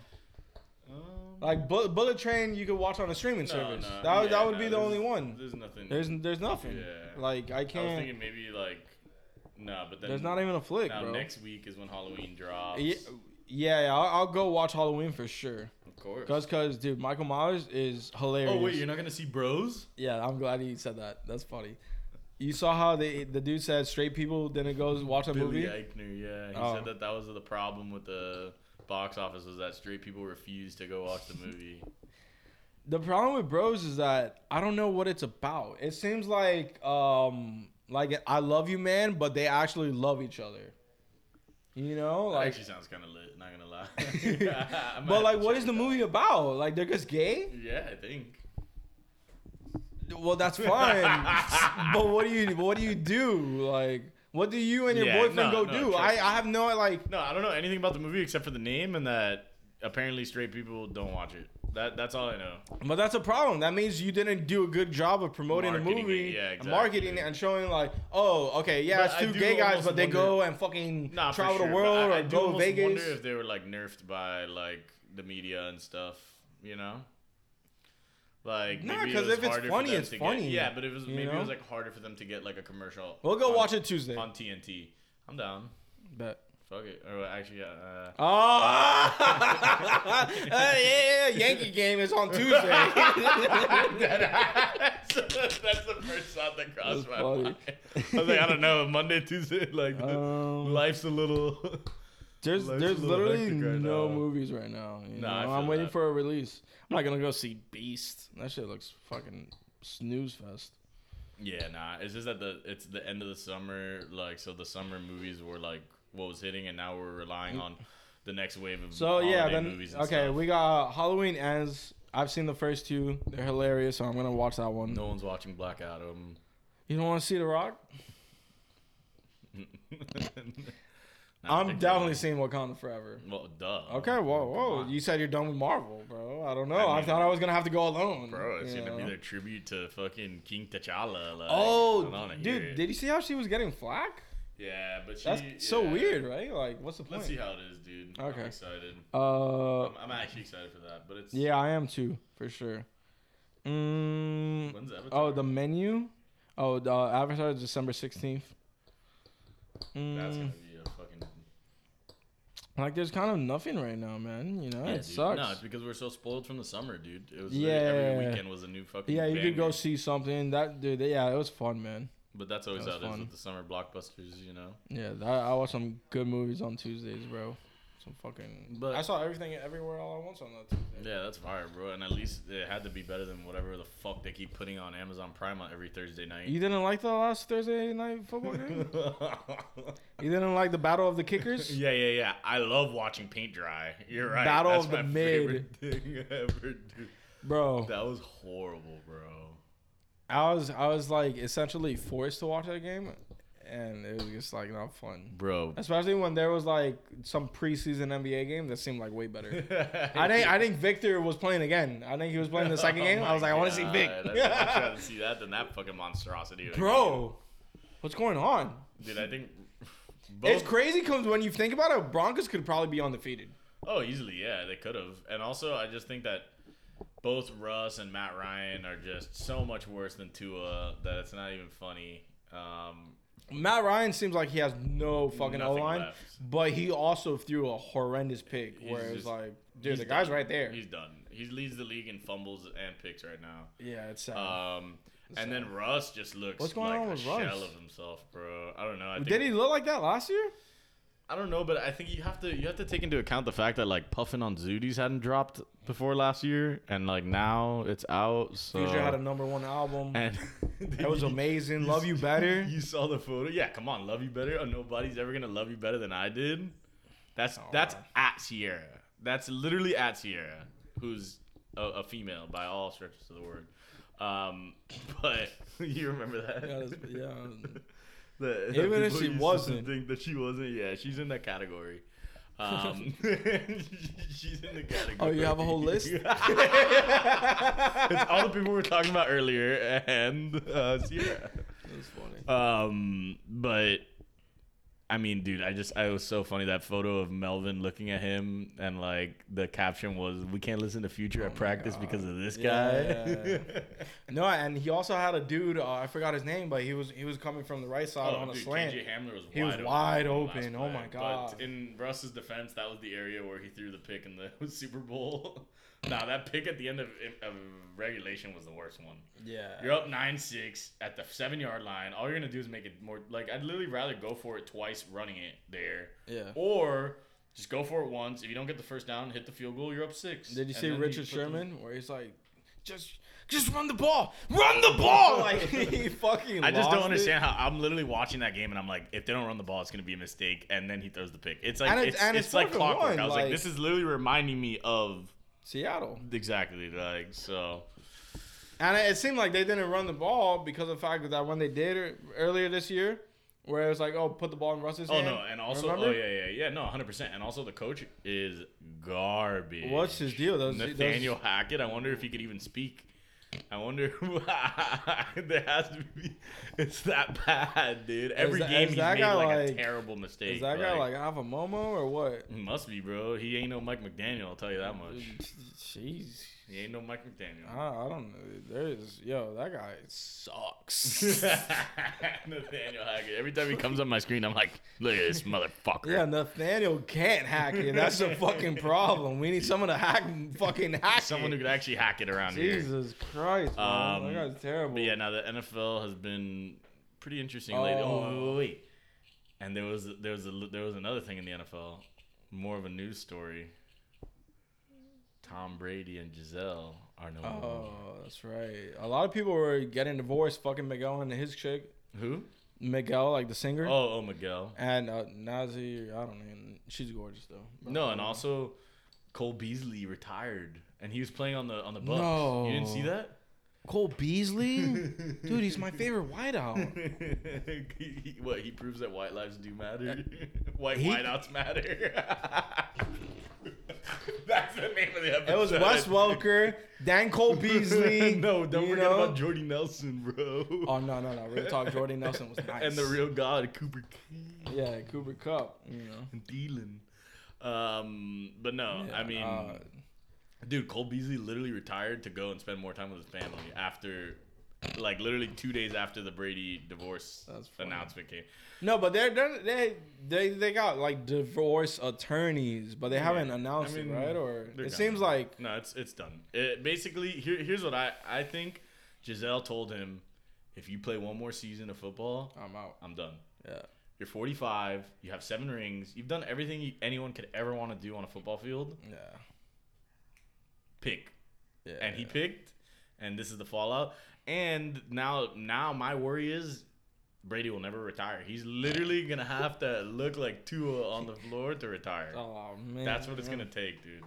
Um, Like Bu- Bullet Train, you could watch on a streaming no, service. no, that would- yeah, that would no, be the only one. There's nothing. There's there's nothing. Yeah. Like I can. I was can't. thinking maybe like no, but then there's not even a flick, now bro. next week is when Halloween drops. yeah, yeah, yeah, I'll, I'll go watch Halloween for sure. of course. Cause, cause, dude, Michael Myers is hilarious. oh wait, you're not gonna see Bros? Yeah, I'm glad he said that. That's funny. You saw how the the dude said straight people didn't go watch a Billy movie. Eichner, yeah, he Oh. said that that was the problem with the box office was that straight people refused to go watch the movie. The problem with Bros is that I don't know what it's about. It seems like um like I love you, man, but they actually love each other. You know, That like. actually sounds kind of lit. Not gonna lie. But like, what is the movie about? Like, they're just gay? Yeah, I think. Well, that's fine. but what do you what do you do? Like, what do you and your Yeah, boyfriend no, go no, do? I. I have no like. No, I don't know anything about the movie except for the name and that apparently straight people don't watch it. That that's all I know. But that's a problem. That means you didn't do a good job of promoting the Marketing it, movie, yeah, and exactly. marketing it, and showing like, oh, okay, yeah, But it's two gay guys, but they wonder- go and fucking Nah, travel sure, the world I, I or go to Vegas. wonder if they were like nerfed by like the media and stuff. You know. Like Nah, maybe it if it's funny, it's funny, Get, yeah, but it was you maybe it was like harder for them to get like a commercial. We'll go on- watch it Tuesday. on TNT. I'm down. Bet. Fuck it. Or actually, uh, Oh, yeah, yeah, Yankee game is on Tuesday. that's, that's the first thought that crossed my funny. mind. I was like, I don't know, Monday, Tuesday, like Um, life's a little. There's Life's there's literally right no now. movies right now. You Nah? I'm waiting that. for a release. I'm not gonna go see Beast. That shit looks fucking snooze fest. yeah, nah. It's just that the it's the end of the summer, like so the summer movies were like what was hitting, and now we're relying on the next wave of So yeah, then okay, stuff. we got uh, Halloween ends. I've seen the first two. They're hilarious, so I'm gonna watch that one. no one's watching Black Adam. You don't want to see The Rock? I'm definitely seeing Wakanda Forever. Well, duh. Okay, whoa, whoa. You said you're done with Marvel, bro. I don't know. I I, thought I was gonna have to go alone. Bro, it's gonna be know? their tribute to fucking King T'Challa. Like, Oh, dude, did you see how she was getting flack? Yeah, but she, That's so yeah. weird, right? Like, what's the point? Let's see how it is, dude. Okay. I'm excited. Uh, I'm, I'm actually excited for that, but it's yeah, I am too, for sure. Mm, When's Avatar? oh, the menu. Oh, the Avatar is December sixteenth. That's Mm, gonna be a fucking. like, there's kind of nothing right now, man. You know, Yeah, it dude. sucks. No, it's because we're so spoiled from the summer, dude. It was Yeah. every weekend was a new fucking. yeah, you could go see something. That dude, yeah, it was fun, man. But that's always that how was it is fun. with the summer blockbusters, you know. Yeah, I, I watched some good movies on Tuesdays, bro. Some fucking. But- I saw everything everywhere all at once on that Tuesday. Yeah, that's fire, bro. And at least it had to be better than whatever the fuck they keep putting on Amazon Prime on every Thursday night. You didn't like the last Thursday night football game? you didn't like the Battle of the Kickers? Yeah, yeah, yeah. I love watching paint dry. You're right. Battle That's of the my mid. favorite thing ever, dude. Bro, That was horrible, bro. I was I was like essentially forced to watch that game, and it was just like not fun. bro. Especially when there was like some preseason NBA game that seemed like way better. I think I think Victor was playing again. I think he was playing the second Oh game. I was like, I want to see Vic. I'd rather see that than that fucking monstrosity. Bro, what's going on? dude, I think It's crazy because when you think about it, Broncos could probably be undefeated. Oh, easily, yeah, they could have. And also, I just think that both Russ and Matt Ryan are just so much worse than Tua that it's not even funny. Um, Matt Ryan seems like he has no fucking O line, but he also threw a horrendous pick He's where it's just- like, dude, the guy's done. right there. He's done. He leads the league in fumbles and picks right now. yeah, it's sad. Um, and then Russ just looks What's going like on a with Russ? shell of himself, bro. I don't know. I think, Did he look like that last year? I don't know, but I think you have to you have to take into account the fact that like Puffin on Zootiez hadn't dropped before last year, and like now it's out. So Future had a number one album. and That was amazing. Love You Better. You saw the photo? Yeah, come on, love you better. Oh, nobody's ever gonna love you better than I did. That's that's at Ciara. That's literally at Ciara, who's a, a female by all stretches of the word. Um, but you remember that? Yeah, yeah. Even if she wasn't. think that she wasn't. Yeah, she's in that category. Um, she's in the category. Oh, you have a whole list? it's all the people we were talking about earlier and uh, Ciara. was funny. Um, but I mean, dude, I just I was so funny that photo of Melvin looking at him and like the caption was, "We can't listen to Future at practice because of this Oh Yeah, guy." yeah, No, and he also had a dude. Uh, I forgot his name, but he was he was coming from the right side Oh, on a slant. KJ Hamler was He was wide wide open. on the open. Oh my. God. But in Russ's defense, that was the area where he threw the pick in the Super Bowl. nah, that pick at the end of, of regulation was the worst one. Yeah. You're up nine six at the seven yard line. All you're gonna do is make it more like I'd literally rather go for it twice running it there. Yeah. Or just go for it once. If you don't get the first down, hit the field goal, you're up six. Did you And see Richard Sherman where he's like, just just run the ball, run the ball? Like he fucking. I just don't it. understand how I'm literally watching that game and I'm like, if they don't run the ball, it's gonna be a mistake, and then he throws the pick. It's like And it's, it's, it's like clockwork. one, I was like- like, this is literally reminding me of Seattle. exactly like so. And it seemed like they didn't run the ball because of the fact that when they did it earlier this year, where it was like, oh, put the ball in Russ's Oh hand. no, and also Remember? oh yeah yeah yeah no 100 percent and also the coach is garbage. What's his deal? Those, Nathaniel Hackett. I wonder if he could even speak. I wonder. there has to be. It's that bad, dude. Every that- game he's that made like, like- a terrible mistake. Is that guy like half a Momo or what? Must be, bro. He ain't no Mike McDaniel. I'll tell you that much. Jeez. He ain't no Mike McDaniel. I, I don't know. There's yo, that guy sucks. Nathaniel Hackett. Every time he comes on my screen, I'm like, look at this motherfucker. yeah, Nathaniel can't hack it. That's the fucking problem. We need someone to hack fucking hack Someone who could actually hack it around here. Jesus Christ, man. Um, that guy's terrible. But yeah, now the NFL has been pretty interesting lately. Oh, wait, Oh. wait, wait. And there was there was a, there was another thing in the NFL, more of a news story. Tom Brady and Gisele are no more. Oh, that's right. A lot of people were getting divorced, fucking Miguel and his chick. Who? Miguel, like the singer. Oh, oh, Miguel. And uh, Nazi, I don't even. She's gorgeous though. No, and also Cole Beasley retired, and he was playing on the on the Bucs. No. You didn't see that? Cole Beasley, dude, he's my favorite whiteout. he, he- what he proves that white lives do matter. white He- whiteouts matter. That's the name of the episode. It was Wes Welker, Dan Cole Beasley. no, don't forget know? about Jordy Nelson, bro. Oh no, no, no! Real talk. Jordy Nelson was nice. And the real god, Cooper King yeah, Cooper Kupp. You know. and Thielen. Um, but no, I mean, uh, dude, Cole Beasley literally retired to go and spend more time with his family after, like, literally two days after the Brady divorce announcement came. no, but they're, they're they they they got like divorce attorneys, but they haven't announced I mean, it, right? Or it done. seems like No, it's it's done. It, basically, here, here's what I I think. Gisele told him, if you play one more season of football, I'm out. I'm done. Yeah. You're 45. You have seven rings. You've done everything you, anyone could ever want to do on a football field. Yeah. Pick. Yeah. And he picked, and this is the fallout. And now, now my worry is Brady will never retire. He's literally gonna have to look like Tua on the floor to retire. Oh man. That's what it's gonna take, dude.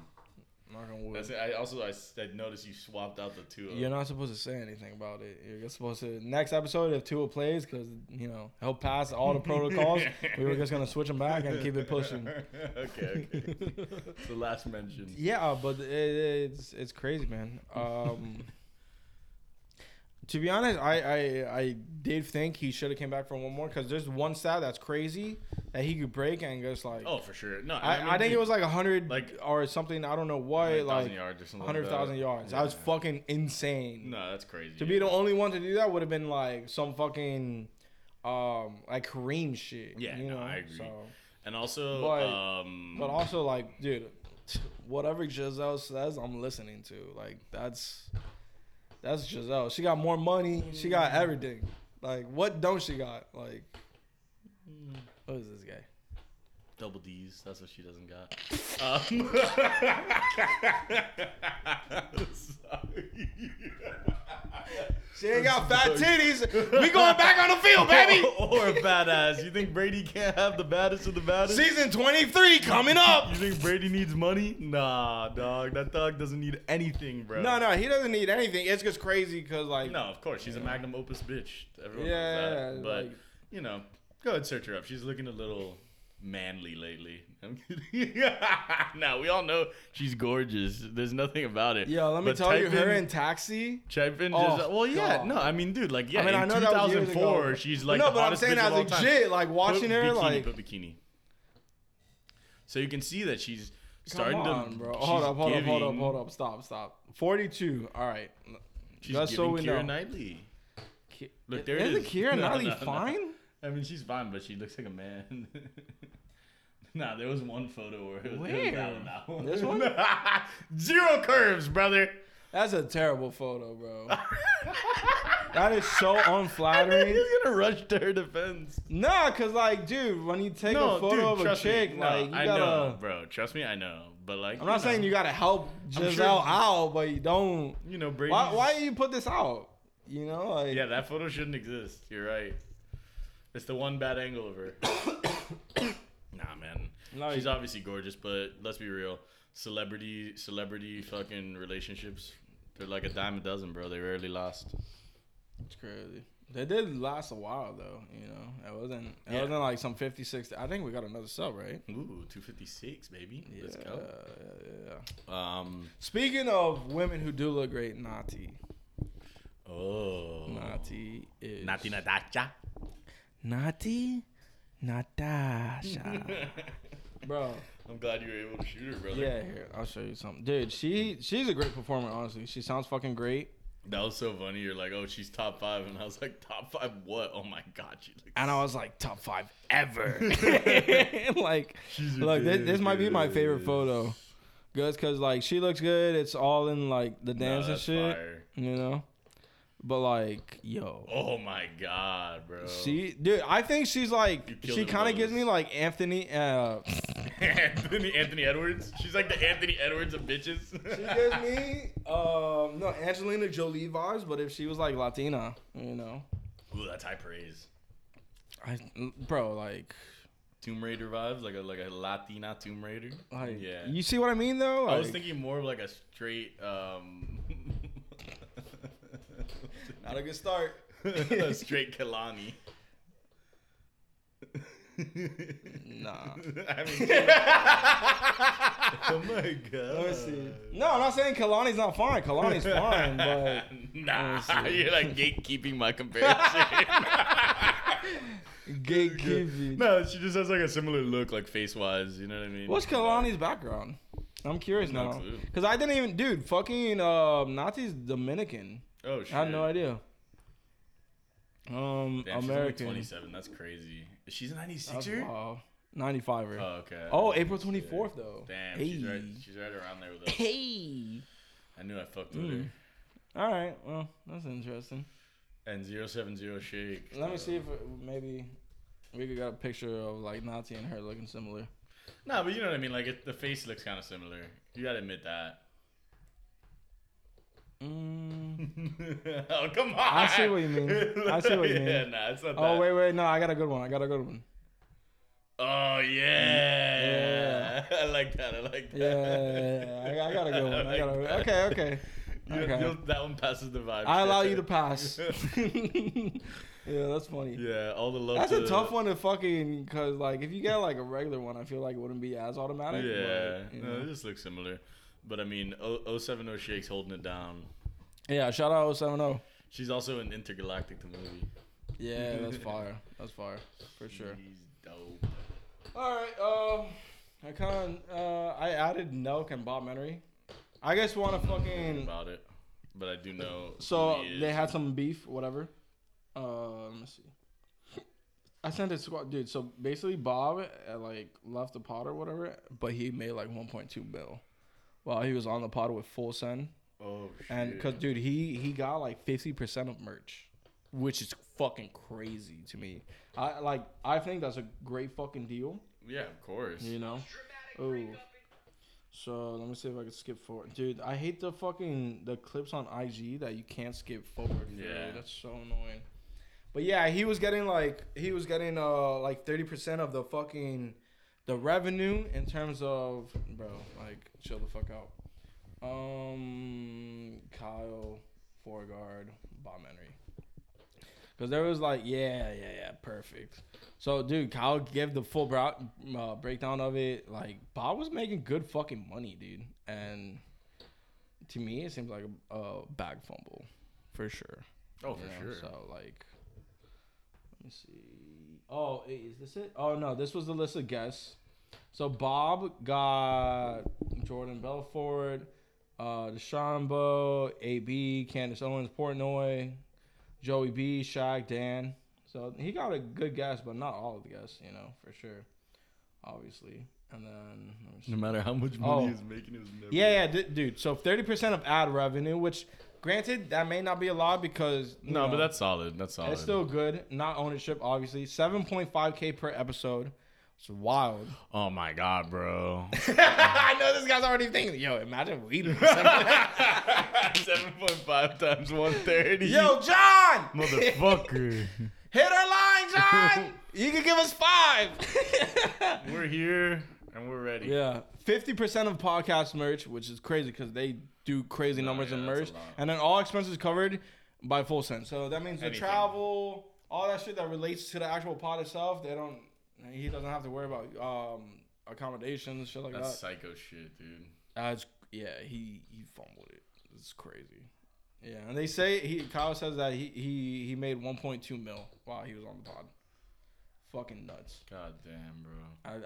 Knock on wood. That's it. I also I, I noticed you swapped out the two. You're not supposed to say anything about it. You're supposed to next episode if Tua plays because you know he'll pass all the protocols. we were just gonna switch him back and keep it pushing. okay, okay. the last mention. Yeah, but it, it's it's crazy, man. Um, to be honest, I, I I did think he should have came back for one more because there's one stat that's crazy that he could break and just like Oh, for sure. No, I, I, mean, think dude, it was like a hundred like- or something. I don't know what 100,000 like yards or something. like hundred thousand yards. That was Yeah. fucking insane. No, that's crazy. To be the only one to do that would have been like some fucking um like Kareem shit. Yeah, you no, know. I agree. And also, But- um, but also like, dude, whatever Gisele says, I'm listening to. Like that's that's Gisele. She got more money. She got everything. Like what don't she got? Like what is this guy? double D's. That's what she doesn't got. Um, sorry. She ain't got fat titties. We going back on the field, baby. or a badass. You think Brady can't have the baddest of the baddest? Season 23 coming up. You think Brady needs money? Nah, dog. That dog doesn't need anything, bro. No, no, he doesn't need anything. It's just crazy because like No, of course. She's a magnum opus bitch. Everyone Yeah, knows that. But, like- you know, go ahead search her up. She's looking a little manly lately. I'm kidding. now, we all know she's gorgeous. There's nothing about it. Yeah, let me But tell you, her in- in Taxi. Type in Oh, just, well, yeah, God. no, I mean, dude, like, yeah, I mean, in I know that was 2004, ago. she's like, no, but I'm saying bitch of as all a time. like watching put her, bikini, like put bikini. So you can see that she's starting on, to. bro. Hold up, hold up, hold up, hold up. Stop, stop. 42. All right. She's Just so giving we Keira know. Knightley. Ki- Look, there it Isn't is. Keira No, Knightley no, no. fine? I mean, she's fine, but she looks like a man. nah, there was one photo where it was, it was Where? that one, that one. This one? Zero curves, brother. That's a terrible photo, bro. that is so unflattering. He's gonna rush to her defense. Nah, cause like, dude, when you take no, a photo dude, of a chick, me. No, like, you gotta. know, bro. Trust me, I know. But like, I'm not saying you gotta help Gisele sure- out, but you don't. You know, Brady. Why? Why you put this out? You know, like. Yeah, that photo shouldn't exist. You're right. It's the one bad angle of her. nah, man. No, She's obviously gorgeous, but let's be real. Celebrity, celebrity, fucking relationships. They're like a dime a dozen, bro. They rarely last. It's crazy. They did last a while though, you know. It wasn't. It Yeah. wasn't like some 56. I think we got another sub, right? Ooh, 256, baby. Let's yeah, go. Yeah, yeah. Um. Speaking of women who do look great, Natti. Oh. Natti is Natti Natasha. Natti Natasha. Bro, I'm glad you were able to shoot her, brother. yeah, here I'll show you something, dude. She she's a great performer. Honestly, she sounds fucking great. That was so funny. You're like, oh, she's top five, and I was like, top five what? Oh my god, she looks. And I was like, top five ever. like, She's look, this, this might be my favorite photo. Cause, cause like she looks good. It's all in like the Nah, dance and shit, fire. you know. But like, yo, Oh my god, bro. she, dude, I think she's like, she kind of gives me like Anthony. Uh, Anthony Anthony Edwards. She's like the Anthony Edwards of bitches. she gives me, um, no Angelina Jolie vibes. But if she was like Latina, you know, Ooh, that's high praise. I, bro, like, Tomb Raider vibes, like a like a Latina Tomb Raider. like, yeah. you see what I mean though? I was thinking more of like a straight, um, not a good start. a straight Kehlani. Nah. I mean, oh my god. Let me see. No, I'm not saying Kehlani's not fine. Kehlani's fine, but Nah, Let me see. you're like gatekeeping my comparison. gatekeeping. no, she just has like a similar look, like face wise. You know what I mean? What's Kehlani's background? I'm curious No now. clue. Cause I didn't even, dude. Fucking uh, Natti's Dominican. Oh shit! I had no idea. Um, Damn, American. 27. That's crazy. She's a 96er. wild. 95er. Oh, okay. oh, April Shit. 24th though. Damn, Hey. she's right. She's right around there with us. Hey. I knew I fucked with Mm. her. All right. Well, that's interesting. And 070 shake. Let me uh, see if it, maybe we could get a picture of like Natti and her looking similar. No, but you know what I mean. Like it, the face looks kind of similar. You gotta admit that. Mm. oh come on! I see what you mean. I see what you Yeah, mean. nah, it's not Oh that. wait, wait, no, I got a good one. I got a good one. Oh yeah. I like that. I like that. Yeah, I, I got a good one. I got a, okay, okay. You- Okay. you'll- that one passes the vibe. I allow you to pass. yeah, that's funny. Yeah, all the love. That's to a tough one to fucking cause like if you get like a regular one, I feel like it wouldn't be as automatic. Yeah, but, you no, it just looks similar. But I mean, O- 070 Shakes holding it down. yeah. Shout out 070. She's also in Intergalactic, the movie. Yeah, that's fire. That's fire for sure. She's dope. All right. Um, I kind of uh I added Nelk and Bob Menery. I guess want to fucking about it, but I do know. So they had some beef, whatever. Uh, let me see. I sent it to squad, dude. So basically, Bob uh, like left the pot or whatever, but he made like 1.2 mil while he was on the pod with Full Send, Oh shit. and because dude, he he got like 50 percent of merch, which is fucking crazy to me. I like I think that's a great fucking deal, yeah, of course. you know. Oh. So let me see if I can skip forward, dude. I hate the fucking the clips on IG that you can't skip forward. Yeah, Yeah. that's so annoying. But yeah, he was getting like he was getting uh like thirty percent of the fucking the revenue in terms of bro like chill the fuck out. Um, Kyle Forgeard, Bob Menery. Cause there was like yeah yeah yeah perfect. So dude, Kyle gave the full brow, uh, breakdown of it. Like Bob was making good fucking money, dude, and to me it seems like a, a bag fumble for sure. Oh, you for know? sure. So like, let me see. Oh, is this it? Oh no, this was the list of guests. So Bob got Jordan Belfort, uh, DeChambeau, AB, Candace Owens, Portnoy, Joey B, Shaq, Dan. So he got a good guess, but not all of the guests, you know, for sure. Obviously. And then let me see. No matter how much money Oh. he's making, it was never. Yeah, yeah, d- dude. So thirty percent of ad revenue, which granted that may not be a lot because No, know, but that's solid. That's solid. it's still good. Not ownership, obviously. Seven point five k per episode. It's wild. Oh my god, bro. I know this guy's already thinking. Yo, imagine we. Seven point five times one thirty. Yo, John, motherfucker. hit our line, John. you can give us five. we're here and we're ready. Yeah, fifty percent of podcast merch, which is crazy because they do crazy No, numbers yeah, in merch, and then all expenses covered by Full Send. So that means the travel, all that shit that relates to the actual pod itself, they don't. He doesn't have to worry about um accommodations, shit like That's that. psycho shit, dude. That's yeah. He he fumbled it. It's crazy. Yeah, and they say he Kyle says that he he he made 1.2 mil while he was on the pod. Fucking nuts. God damn, bro.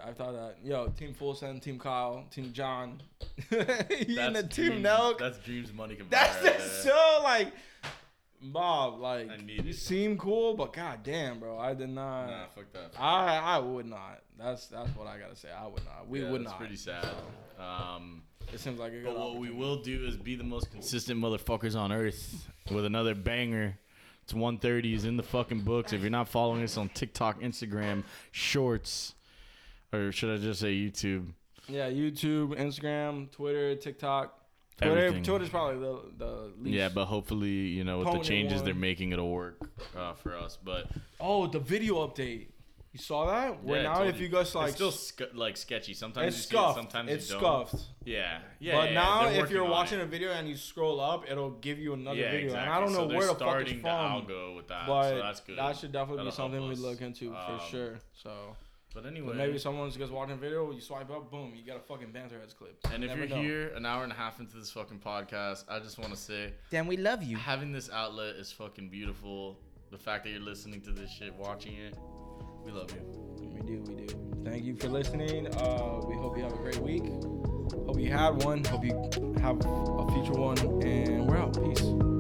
I, I thought that yo team Full Send, team Kyle, team John, in the team Nelk. That's dreams money can buy. That's right just there. so like Bob. Like you it. seem cool, but god damn, bro, I did not. Nah, fuck that. I I would not. That's that's what I gotta say. I would not. We Yeah, would that's not. pretty sad. Um, It seems like a but what we will do is be the most consistent motherfuckers on earth with another banger. It's 130 is in the fucking books. If you're not following us on TikTok, Instagram, Shorts, or should I just say YouTube? Yeah, YouTube, Instagram, Twitter, TikTok. Twitter, Everything. Twitter's probably the the least. Yeah, but hopefully, you know, with the changes one. they're making, it'll work uh, for us. But oh, the video update. You saw that? Where yeah, I now if you go like it's still sc- like sketchy. Sometimes it's you see it, scuffed. sometimes it's you don't. scuffed. Yeah, yeah. but yeah, now if you're watching it. a video and you scroll up, it'll give you another yeah, video. exactly. And I don't know so they're where the fuck starting it's the from. algo with that, but so that's good. that should definitely be That'll help something we look into for Um, sure. So But anyway, but maybe someone's just watching a video, you swipe up, boom, you got a fucking Banterheads clip. and You if you're know. here an hour and a half into this fucking podcast, I just want to say Then we love you. having this outlet is fucking beautiful. The fact that you're listening to this shit, watching it, we love you. we do, we do. Thank you for listening. Uh, we hope you have a great week. Hope you had one. Hope you have a future one. And we're out. Peace.